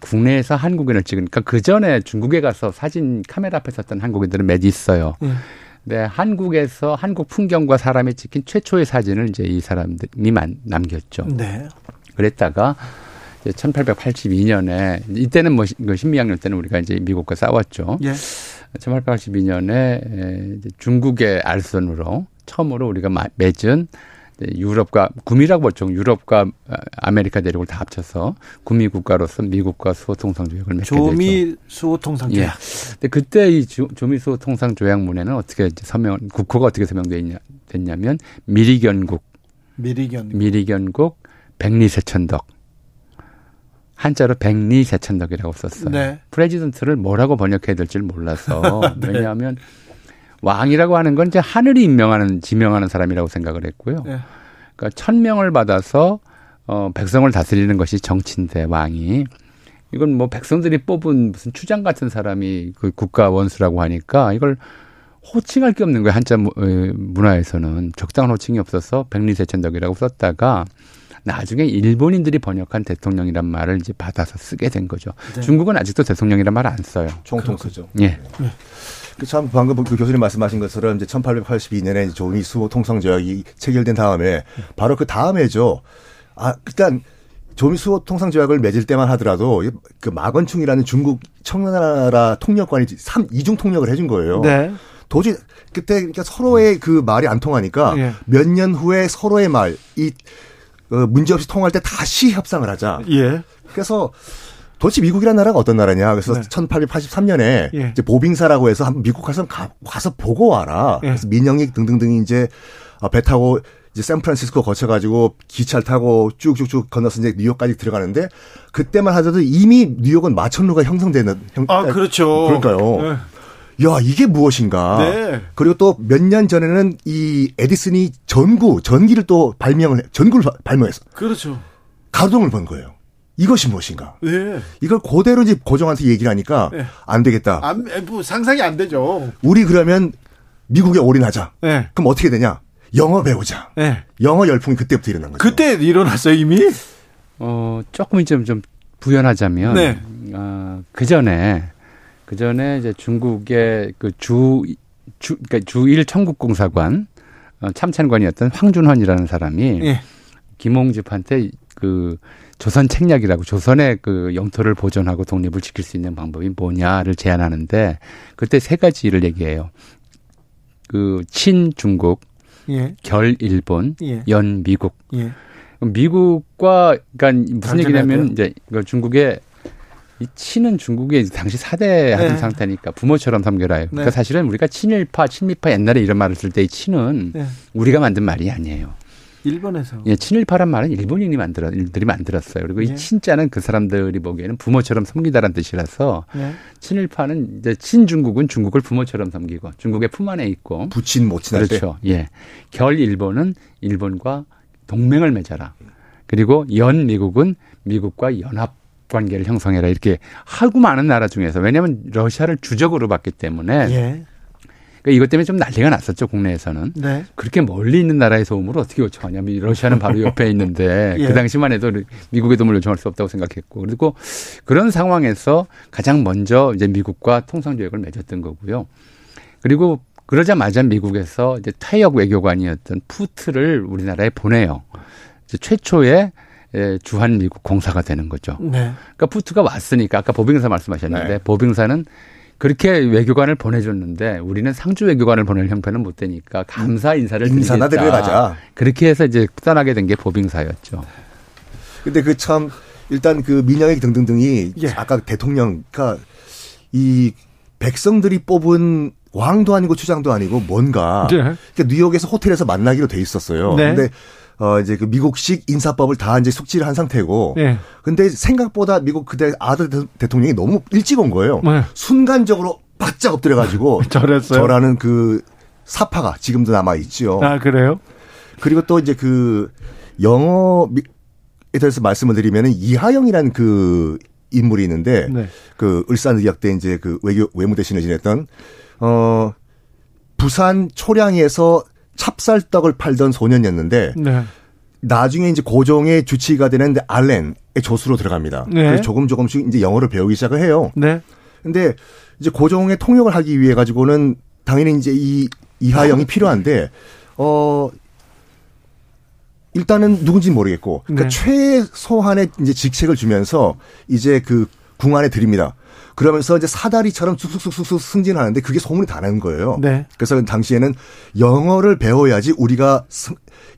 국내에서 한국인을 찍으니까 그러니까 그 전에 중국에 가서 사진 카메라 앞에 섰던 한국인들은 몇 있어요. 예. 네, 한국에서 한국 풍경과 사람이 찍힌 최초의 사진을 이제 이 사람들이 남겼죠. 네. 그랬다가 이제 1882년에 이때는 뭐그 신미양요 때는 우리가 이제 미국과 싸웠죠. 예. 1882년에 이제 중국의 알선으로 처음으로 우리가 맺은 유럽과 구미라고 보통 유럽과 아메리카 대륙을 다 합쳐서 구미 국가로서 미국과 수호 통상 조약을 맺게 되죠. 조미 수호 통상 조약. 예. 근데 그때 이 조미 수호 통상 조약문에는 어떻게 서명 국호가 어떻게 서명돼 있냐 됐냐면 미리견국 미리견국 미리견국 백리세천덕 한자로 백리세천덕이라고 썼어요. 네. president를 뭐라고 번역해야 될지 몰라서 네. 왜냐하면 왕이라고 하는 건 이제 하늘이 임명하는 지명하는 사람이라고 생각을 했고요. 네. 그러니까 천명을 받아서 어 백성을 다스리는 것이 정치인데 왕이 이건 뭐 백성들이 뽑은 무슨 추장 같은 사람이 그 국가 원수라고 하니까 이걸 호칭할 게 없는 거예요. 한자 문화에서는 적당한 호칭이 없어서 백리세천덕이라고 썼다가 나중에 일본인들이 번역한 대통령이란 말을 이제 받아서 쓰게 된 거죠. 네. 중국은 아직도 대통령이란 말 안 써요. 총통 쓰죠. 예. 네. 참 방금 그 교수님 말씀하신 것처럼 이제 1882년에 조미수 통상 조약이 체결된 다음에 바로 그 다음에죠. 아 일단 조미수 통상조약을 맺을 때만 하더라도 그 마건충이라는 중국 청나라 통역관이 3 이중 통역을 해준 거예요. 네. 도저히 그때 그러니까 서로의 그 말이 안 통하니까 예. 몇년 후에 서로의 말이 어, 문제 없이 통할 때 다시 협상을 하자. 예. 그래서 도대체 미국이라는 나라가 어떤 나라냐. 그래서 네. 1883년에 예. 이제 보빙사라고 해서 한번 미국 가서 가, 가서 보고 와라. 예. 그래서 민영익 등등등이 이제 어, 배 타고 이제 샌프란시스코 거쳐가지고 기차를 타고 쭉쭉쭉 건너서 이제 뉴욕까지 들어가는데 그때만 하더라도 이미 뉴욕은 마천루가 형성되는 형. 아 그렇죠. 그러니까요. 네. 야 이게 무엇인가. 네. 그리고 또 몇 년 전에는 이 에디슨이 전구 전기를 또 발명을 전구를 발명했어. 그렇죠. 가동을 번 거예요. 이것이 무엇인가? 네. 이걸 그대로 이제 고정한테 얘기를 하니까 네. 안 되겠다. 안, 뭐 상상이 안 되죠. 우리 그러면 미국에 올인하자. 네. 그럼 어떻게 되냐? 영어 배우자. 네. 영어 열풍이 그때부터 일어난 거죠. 그때 일어났어요 이미? 어 조금 좀좀 부연하자면 네. 어, 그 전에 그 전에 이제 중국의 그주 주, 그러니까 주일 청국공사관 어, 참찬관이었던 황준헌이라는 사람이 네. 김홍집한테 그 조선 책략이라고 조선의 그 영토를 보존하고 독립을 지킬 수 있는 방법이 뭐냐를 제안하는데 그때 세 가지를 얘기해요. 그 친중국, 예. 결 일본, 예. 연 미국. 예. 미국과 그러니까 무슨 얘기냐면 이제 그 중국의 이 친은 중국의 당시 사대 하던 네. 상태니까 부모처럼 섬겨라요. 그러니까 네. 사실은 우리가 친일파, 친미파 옛날에 이런 말을 쓸 때 이 친은 네. 우리가 만든 말이 아니에요. 일본에서. 예, 친일파란 말은 일본인이 만들어, 일들이 만들었어요. 그리고 예. 이 친자는 그 사람들이 보기에는 부모처럼 섬기다란 뜻이라서 예. 친일파는 이제 친중국은 중국을 부모처럼 섬기고 중국의 품 안에 있고. 부친 모친 그렇죠. 예. 결 일본은 일본과 동맹을 맺어라. 그리고 연 미국은 미국과 연합 관계를 형성해라 이렇게 하고 많은 나라 중에서 왜냐하면 러시아를 주적으로 봤기 때문에 예. 그러니까 이것 때문에 좀 난리가 났었죠 국내에서는. 네. 그렇게 멀리 있는 나라의 소음을 어떻게 요청하냐면 러시아는 바로 옆에 있는데 예. 그 당시만 해도 미국의 도움을 요청할 수 없다고 생각했고 그리고 그런 상황에서 가장 먼저 이제 미국과 통상 조약을 맺었던 거고요. 그리고 그러자마자 미국에서 이제 타협 외교관이었던 푸트를 우리나라에 보내요. 이제 최초의 주한 미국 공사가 되는 거죠. 네. 그러니까 푸트가 왔으니까 아까 보빙사 말씀하셨는데 네. 보빙사는 그렇게 외교관을 보내줬는데 우리는 상주 외교관을 보낼 형편은 못 되니까 감사 인사를 인사나 드리러 가자. 그렇게 해서 이제 떠나게 된 게 보빙사였죠. 근데 그 참 일단 그 민영익 등등등이 예. 아까 대통령 그러니까 이 백성들이 뽑은 왕도 아니고 추장도 아니고 뭔가 네. 그러니까 뉴욕에서 호텔에서 만나기로 돼 있었어요. 네. 근데 어 이제 그 미국식 인사법을 다 이제 숙지를 한 상태고. 네. 근데 생각보다 미국 그때 아들 대통령이 너무 일찍 온 거예요. 네. 순간적으로 바짝 엎드려 가지고 저랬어요. 저라는 그 사파가 지금도 남아 있죠. 아 그래요? 그리고 또 이제 그 영어 에 대해서 말씀을 드리면은 이하영이라는 그 인물이 있는데 네. 그 울산의학 때 이제 그 외교 외무대신을 지냈던 어 부산 초량에서 찹쌀떡을 팔던 소년이었는데 네. 나중에 이제 고종의 주치가 되는 알렌의 조수로 들어갑니다. 네. 그래서 조금 조금씩 이제 영어를 배우기 시작을 해요. 네. 근데 이제 고종의 통역을 하기 위해 가지고는 당연히 이제 이 이하영이 필요한데 어 일단은 누군지 모르겠고 그러니까 네. 최소한의 이제 직책을 주면서 이제 그 궁안에 드립니다. 그러면서 이제 사다리처럼 쑥쑥쑥쑥 승진하는데 그게 소문이 다 나는 거예요. 네. 그래서 당시에는 영어를 배워야지 우리가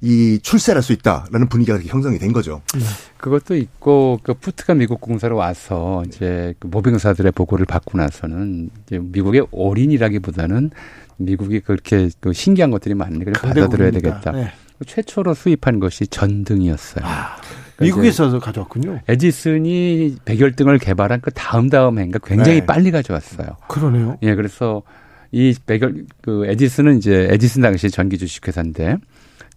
이 출세할 수 있다라는 분위기가 형성이 된 거죠. 네. 그것도 있고 그 푸트가 미국 공사로 와서 이제 그 모병사들의 보고를 받고 나서는 이제 미국의 올인이라기보다는 미국이 그렇게 그 신기한 것들이 많으니까 받아들여야 되겠다. 네. 최초로 수입한 것이 전등이었어요. 아. 그러니까 미국에서 가져왔군요. 에디슨이 백열등을 개발한 그 다음 다음 해인가 굉장히 네. 빨리 가져왔어요. 그러네요. 예, 그래서 이 백열 그 에디슨은 이제 에디슨 당시 전기 주식 회사인데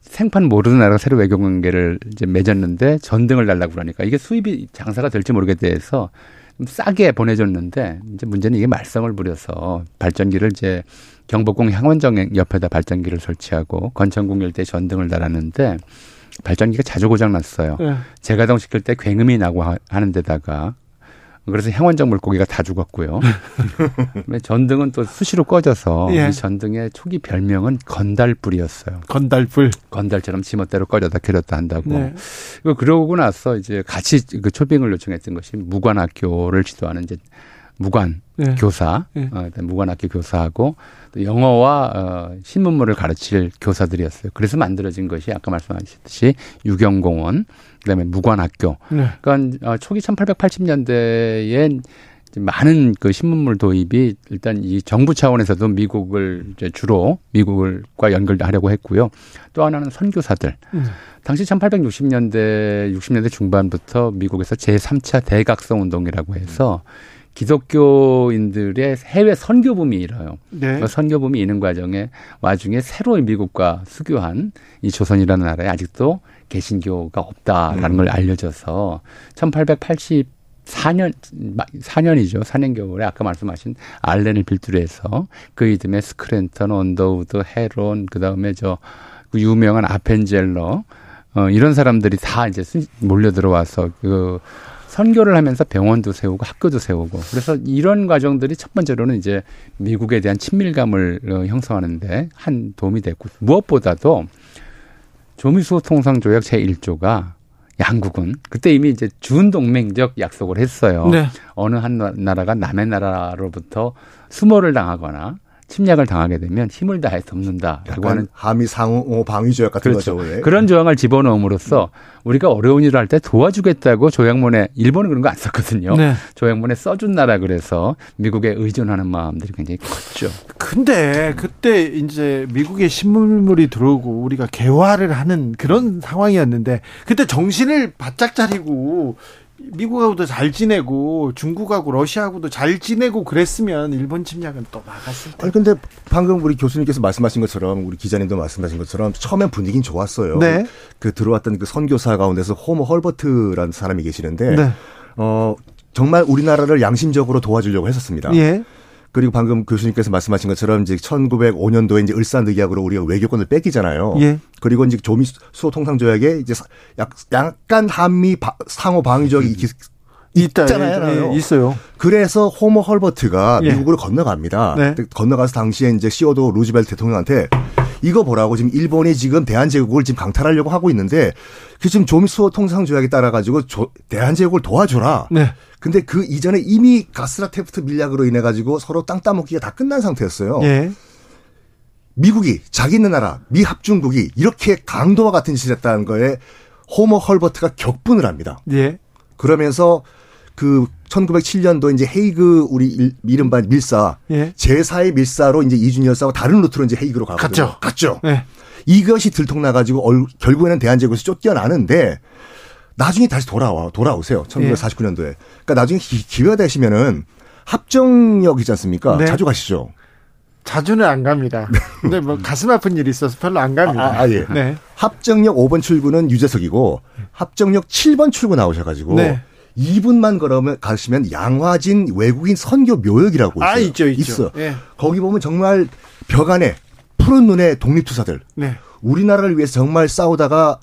생판 모르는 나라가 새로 외교 관계를 이제 맺었는데 전등을 달라고 그러니까 이게 수입이 장사가 될지 모르겠대해서 좀 싸게 보내줬는데 이제 문제는 이게 말썽을 부려서 발전기를 이제 경복궁 향원정 옆에다 발전기를 설치하고 건천궁 일대 전등을 달았는데 발전기가 자주 고장 났어요. 네. 재가동 시킬 때 굉음이 나고 하 는 데다가 그래서 향원적 물고기가 다 죽었고요. 전등은 또 수시로 꺼져서 예. 이 전등의 초기 별명은 건달불이었어요. 건달불. 건달처럼 지멋대로 꺼졌다 켜졌다 한다고. 네. 그러고 나서 이제 같이 그 초빙을 요청했던 것이 무관학교를 지도하는 이제 무관 네. 교사, 네. 어, 무관학교 교사하고 또 영어와 어, 신문물을 가르칠 교사들이었어요. 그래서 만들어진 것이 아까 말씀하셨듯이 유경공원, 그다음에 무관학교. 네. 그러니까 어, 초기 1880년대에 많은 그 신문물 도입이 일단 이 정부 차원에서도 미국을 이제 주로 미국을과 연결하려고 했고요. 또 하나는 선교사들. 음. 당시 1860년대 60년대 중반부터 미국에서 제3차 대각성 운동이라고 해서 기독교인들의 해외 선교붐이 일어요. 네. 그 선교붐이 있는 과정에 와중에 새로 미국과 수교한 이 조선이라는 나라에 아직도 개신교가 없다라는 음. 걸 알려져서 1880 4년, 4년이죠. 4년 겨울에 아까 말씀하신 알렌을 필두로 해서 그 이듬해 스크랜턴, 언더우드, 헤론, 그 다음에 저기 유명한 아펜젤러, 어, 이런 사람들이 다 이제 몰려 들어와서 그 선교를 하면서 병원도 세우고 학교도 세우고 그래서 이런 과정들이 첫 번째로는 이제 미국에 대한 친밀감을 어, 형성하는데 한 도움이 됐고 무엇보다도 조미수 통상 조약 제1조가 양국은 그때 이미 이제 준동맹적 약속을 했어요. 네. 어느 한 나라가 남의 나라로부터 수모를 당하거나 침략을 당하게 되면 힘을 다해 덮는다라고 하는 한미 상호 방위 조약 같은 그렇죠. 거죠. 예. 그런 조항을 집어넣음으로써 우리가 어려운 일을 할 때 도와주겠다고 조약문에 일본은 그런 거 안 썼거든요. 네. 조약문에 써준 나라 그래서 미국에 의존하는 마음들이 굉장히 컸죠. 근데 그때 이제 미국의 신문물이 들어오고 우리가 개화를 하는 그런 상황이었는데 그때 정신을 바짝 차리고 미국하고도 잘 지내고 중국하고 러시아하고도 잘 지내고 그랬으면 일본 침략은 또 막았을 텐데. 아니 근데 방금 우리 교수님께서 말씀하신 것처럼 우리 기자님도 말씀하신 것처럼 처음엔 분위기는 좋았어요. 네. 그 들어왔던 그 선교사 가운데서 호모 헐버트라는 사람이 계시는데 네. 어 정말 우리나라를 양심적으로 도와주려고 했었습니다. 예. 그리고 방금 교수님께서 말씀하신 것처럼 이제 1905년도에 이제 을사늑약으로 우리가 외교권을 뺏기잖아요. 예. 그리고 이제 조미 수호 통상 조약에 이제 약 약간 한미 바, 상호 방위적이 있잖아요. 예, 있어요. 그래서 호모 헐버트가 예. 미국으로 건너갑니다. 네. 건너가서 당시에 이제 시어도 루즈벨트 대통령한테 이거 보라고 지금 일본이 지금 대한제국을 지금 강탈하려고 하고 있는데 그 지금 조미수호 통상조약에 따라 가지고 대한제국을 도와줘라. 네. 근데 그 이전에 이미 가스라 테프트 밀약으로 인해 가지고 서로 땅 따먹기가 다 끝난 상태였어요. 예. 미국이 자기 있는 나라 미 합중국이 이렇게 강도와 같은 짓을 했다는 거에 호머 헐버트가 격분을 합니다. 예. 그러면서 그 1907년도 이제 헤이그 우리 이른바 밀사 예. 제4의 밀사로 이제 이준 열사와 다른 루트로 이제 헤이그로 가거든요. 갔죠. 갔죠. 예. 이것이 들통나 가지고 결국에는 대한제국에서 쫓겨나는데 나중에 다시 돌아와 돌아오세요. 1949년도에. 예. 그러니까 나중에 기, 회가 되시면은 합정역이지 않습니까? 네. 자주 가시죠. 자주는 안 갑니다. 근데 뭐 가슴 아픈 일이 있어서 별로 안 갑니다. 아, 아 예. 네. 합정역 5번 출구는 유재석이고 합정역 7번 출구 나오셔 가지고 네. 2분만 걸으면 가시면 양화진 외국인 선교 묘역이라고 아, 있어요. 아 있죠, 있죠. 있어. 예. 거기 보면 정말 벽 안에 푸른 눈의 독립투사들. 네. 우리나라를 위해서 정말 싸우다가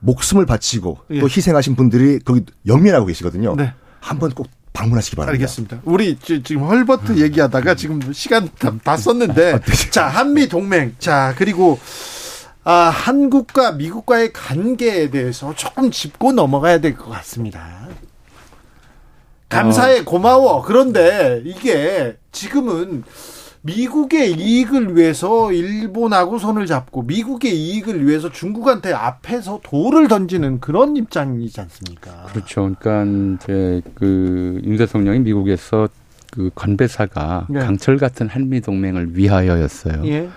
목숨을 바치고 예. 또 희생하신 분들이 거기 영민하고 계시거든요. 네. 한번 꼭 방문하시기 바랍니다. 알겠습니다. 우리 지금 헐버트 음. 얘기하다가 지금 시간 다, 다 썼는데 아, 네. 자 한미 동맹 자 그리고 아, 한국과 미국과의 관계에 대해서 조금 짚고 넘어가야 될 것 같습니다. 감사해 고마워. 그런데 이게 지금은 미국의 이익을 위해서 일본하고 손을 잡고 미국의 이익을 위해서 중국한테 앞에서 돌을 던지는 그런 입장이지 않습니까? 그렇죠. 그러니까 이제 그 윤 대통령이 미국에서 그 건배사가 네. 강철 같은 한미 동맹을 위하여였어요. 예.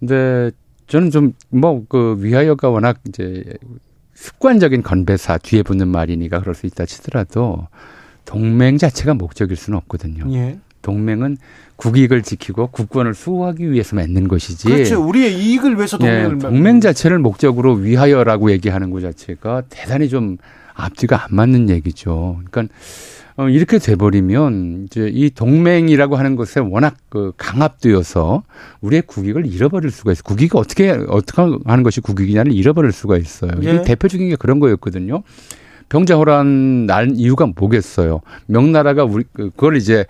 근데 저는 좀 뭐 그 위하여가 워낙 이제 습관적인 건배사 뒤에 붙는 말이니까 그럴 수 있다 치더라도 동맹 자체가 목적일 수는 없거든요. 예. 동맹은 국익을 지키고 국권을 수호하기 위해서 맺는 것이지. 그렇죠. 우리의 이익을 위해서 동맹을 예, 동맹 자체를 목적으로 위하여라고 얘기하는 것 자체가 대단히 좀 앞뒤가 안 맞는 얘기죠. 그러니까 어, 이렇게 돼버리면 이제 이 동맹이라고 하는 것에 워낙 그 강압되어서 우리의 국익을 잃어버릴 수가 있어. 국익이 어떻게 어떻게 하는 것이 국익이냐를 잃어버릴 수가 있어요. 예. 이게 대표적인 게 그런 거였거든요. 병자호란 날 이유가 뭐겠어요? 명나라가 우리 그, 그걸 이제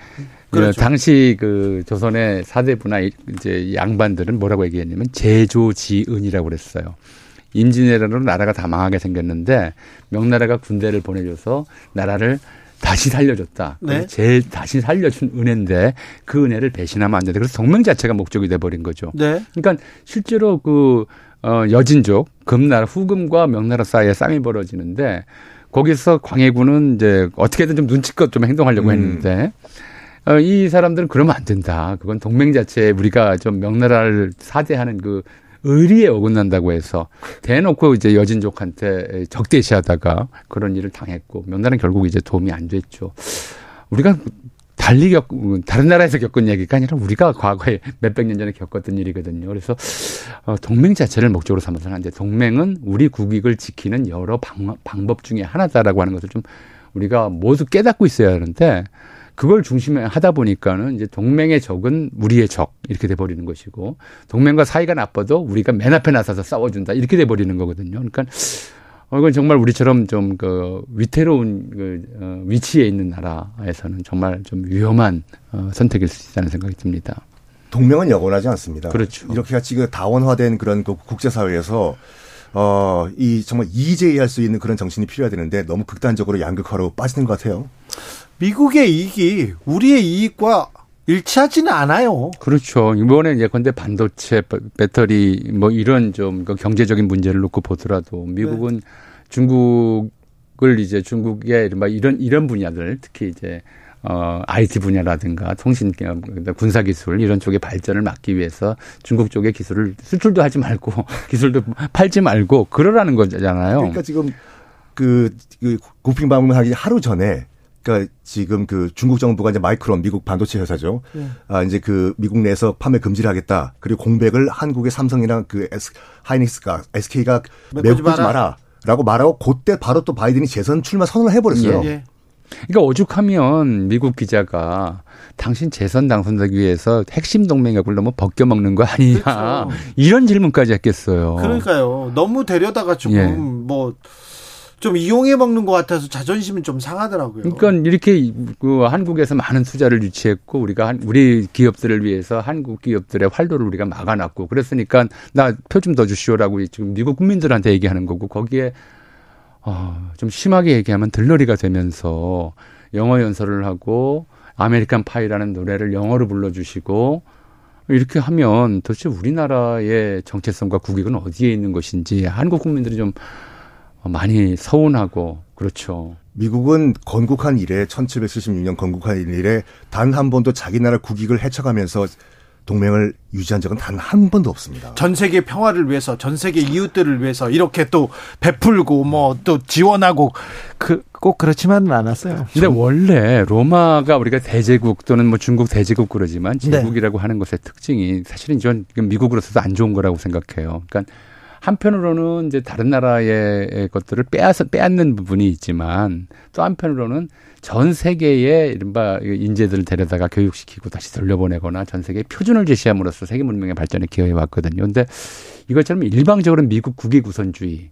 그렇죠. 당시 그 조선의 사대부나 이제 양반들은 뭐라고 얘기했냐면 제조지은이라고 그랬어요. 임진왜란으로 나라가 다 망하게 생겼는데 명나라가 군대를 보내줘서 나라를 다시 살려줬다. 네. 제일 다시 살려준 은혜인데 그 은혜를 배신하면 안 된다. 그래서 동맹 자체가 목적이 돼버린 거죠. 네. 그러니까 실제로 그 어, 여진족 금나라 후금과 명나라 사이에 싸움이 벌어지는데 거기서 광해군은 이제 어떻게든 좀 눈치껏 좀 행동하려고 음. 했는데 어, 이 사람들은 그러면 안 된다. 그건 동맹 자체에 우리가 좀 명나라를 사대하는 그 의리에 어긋난다고 해서 대놓고 이제 여진족한테 적대시하다가 그런 일을 당했고 명나라는 결국 이제 도움이 안 됐죠. 우리가 달리 겪, 다른 나라에서 겪은 얘기가 아니라 우리가 과거에 몇백 년 전에 겪었던 일이거든요. 그래서 어, 동맹 자체를 목적으로 삼아서는 안 돼. 동맹은 우리 국익을 지키는 여러 방, 방법 중에 하나다라고 하는 것을 좀 우리가 모두 깨닫고 있어야 하는데 그걸 중심에 하다 보니까는 이제 동맹의 적은 우리의 적 이렇게 돼 버리는 것이고 동맹과 사이가 나빠도 우리가 맨 앞에 나서서 싸워준다 이렇게 돼 버리는 거거든요. 그러니까 어, 이건 정말 우리처럼 좀 그 위태로운 그 어, 위치에 있는 나라에서는 정말 좀 위험한 어, 선택일 수 있다는 생각이 듭니다. 동맹은 영원하지 않습니다. 그렇죠. 이렇게 같이 그 다원화된 그런 그 국제사회에서 어, 이 정말 이재해할 수 있는 그런 정신이 필요해야 되는데 너무 극단적으로 양극화로 빠지는 것 같아요. 미국의 이익이 우리의 이익과 일치하지는 않아요. 그렇죠. 이번에 이제 근데 반도체, 배터리 뭐 이런 좀그 경제적인 문제를 놓고 보더라도 미국은 네. 중국을 이제 중국의 이런 이런 분야들 특히 이제 어, IT 분야라든가 통신, 군사 기술 이런 쪽의 발전을 막기 위해서 중국 쪽의 기술을 수출도 하지 말고 기술도 팔지 말고 그러라는 거잖아요. 그러니까 지금 그, 그 국빈 방문하기 하루 전에 그러니까 지금 그 중국 정부가 이제 마이크론 미국 반도체 회사죠. 네. 아 이제 그 미국 내에서 판매 금지를 하겠다. 그리고 공백을 한국의 삼성이랑 그 S, 하이닉스가 SK가 메꾸지 마라. 라고 말하고 그때 바로 또 바이든이 재선 출마 선언을 해버렸어요. 예, 예. 그러니까 오죽하면 미국 기자가 당신 재선 당선되기 위해서 핵심 동맹에 굴러면 벗겨먹는 거 아니냐 그렇죠. 이런 질문까지 했겠어요. 그러니까요. 너무 데려다가 조금 예. 뭐 좀 이용해 먹는 것 같아서 자존심은 좀 상하더라고요. 그러니까 이렇게 그 한국에서 많은 투자를 유치했고 우리가 한, 우리 기업들을 위해서 한국 기업들의 활로를 우리가 막아놨고 그랬으니까 나 표 좀 더 주시오라고 지금 미국 국민들한테 얘기하는 거고 거기에 어, 좀 심하게 얘기하면 들러리가 되면서 영어 연설을 하고 American Pie라는 노래를 영어로 불러주시고 이렇게 하면 도대체 우리나라의 정체성과 국익은 어디에 있는 것인지 한국 국민들이 좀 많이 서운하고 그렇죠. 미국은 건국한 이래 1776년 건국한 이래 단 한 번도 자기 나라 국익을 해쳐가면서 동맹을 유지한 적은 단 한 번도 없습니다. 전 세계 평화를 위해서, 전 세계 이웃들을 위해서 이렇게 또 베풀고 뭐 또 지원하고 그 꼭 그렇지만은 않았어요. 근데 원래 로마가 우리가 대제국 또는 뭐 중국 대제국 그러지만 네. 제국이라고 네. 하는 것의 특징이 사실은 전 미국으로서도 안 좋은 거라고 생각해요. 그러니까 한편으로는 이제 다른 나라의 것들을 빼앗아, 빼앗는 부분이 있지만 또 한편으로는 전 세계의 이른바 인재들을 데려다가 교육시키고 다시 돌려보내거나 전 세계에 표준을 제시함으로써 세계 문명의 발전에 기여해 왔거든요. 근데 이것처럼 일방적으로 미국 국익 우선주의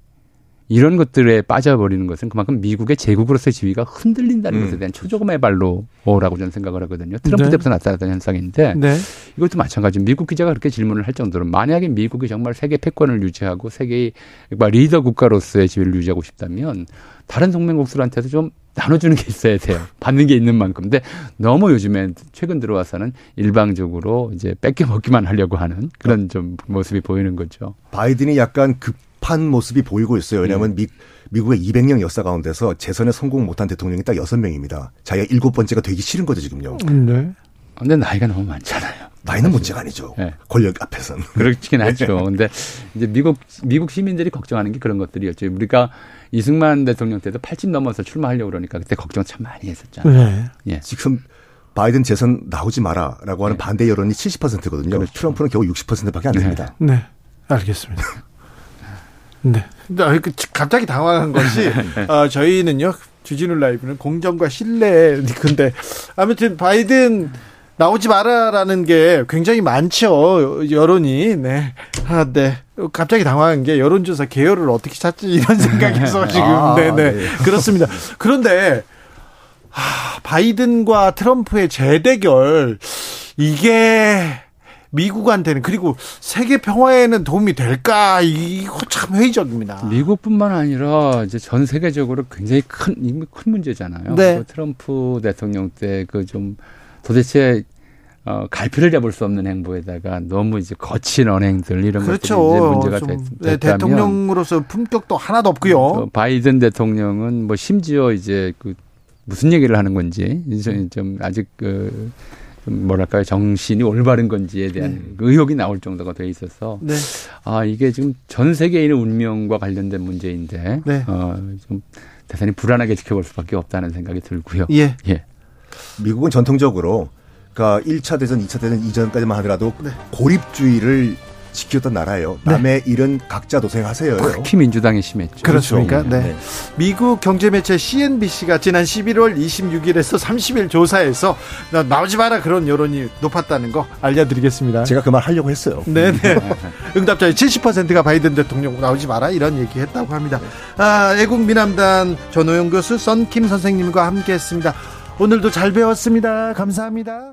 이런 것들에 빠져버리는 것은 그만큼 미국의 제국으로서의 지위가 흔들린다는 음. 것에 대한 초조금의 발로라고 저는 생각을 하거든요. 트럼프 네. 때부터 나타났던 현상인데 네. 이것도 마찬가지. 미국 기자가 그렇게 질문을 할 정도로 만약에 미국이 정말 세계 패권을 유지하고 세계의 리더 국가로서의 지위를 유지하고 싶다면 다른 동맹국들한테도 좀 나눠주는 게 있어야 돼요. 받는 게 있는 만큼. 근데 너무 요즘에 최근 들어와서는 일방적으로 이제 뺏겨 먹기만 하려고 하는 그런 좀 모습이 보이는 거죠. 바이든이 약간 급 급한 모습이 보이고 있어요. 왜냐하면 네. 미, 미국의 200년 역사 가운데서 재선에 성공 못한 대통령이 딱 6명입니다. 자기가 일곱 번째가 되기 싫은 거죠, 지금요. 네. 근데 나이가 너무 많잖아요. 나이는 사실. 문제가 아니죠. 네. 권력 앞에서는. 그렇긴 하죠. 근데 이제 미국, 미국 시민들이 걱정하는 게 그런 것들이었죠. 우리가 이승만 대통령 때도 80 넘어서 출마하려고 그러니까 그때 걱정 참 많이 했었잖아요. 네. 예. 지금 바이든 재선 나오지 마라라고 하는 네. 반대 여론이 70%거든요. 그렇죠. 트럼프는 겨우 60%밖에 안 됩니다. 네. 네. 알겠습니다. 네. 그 갑자기 당황한 것이 어, 저희는요 주진우 라이브는 공정과 신뢰 근데 아무튼 바이든 나오지 마라라는 게 굉장히 많죠 여론이 네. 아, 네. 갑자기 당황한 게 여론조사 개요를 어떻게 찾지 이런 생각에서 지금 아, 네네 네. 네. 그렇습니다. 그런데 아, 바이든과 트럼프의 재대결 이게 미국한테는 그리고 세계 평화에는 도움이 될까 이거 참 회의적입니다. 미국뿐만 아니라 이제 전 세계적으로 굉장히 큰 큰 문제잖아요. 네. 그 트럼프 대통령 때 그 좀 도대체 어, 갈피를 잡을 수 없는 행보에다가 너무 이제 거친 언행들 이런 그렇죠. 것들이 이제 문제가 됐, 네, 대통령으로서 품격도 하나도 없고요. 바이든 대통령은 뭐 심지어 이제 그 무슨 얘기를 하는 건지 좀 아직 그 뭐랄까요 정신이 올바른 건지에 대한 네. 의혹이 나올 정도가 돼 있어서 네. 아 이게 지금 전 세계인의 운명과 관련된 문제인데 네. 어좀 대단히 불안하게 지켜볼 수밖에 없다는 생각이 들고요. 예. 예. 미국은 전통적으로 그러니까 1차 대전, 2차 대전 이전까지만 하더라도 네. 고립주의를 지켰던 나라예요. 네. 남의 일은 각자 도생하세요. 특히 민주당이 심했죠. 그렇습니까? 네. 네. 미국 경제매체 CNBC가 지난 11월 26일에서 30일 조사에서 나오지 마라 그런 여론이 높았다는 거 알려드리겠습니다. 제가 그 말 하려고 했어요. 네네. 응답자의 70%가 바이든 대통령 나오지 마라 이런 얘기 했다고 합니다. 아, 애국 미남단 전호영 교수, 썬킴 선생님과 함께 했습니다. 오늘도 잘 배웠습니다. 감사합니다.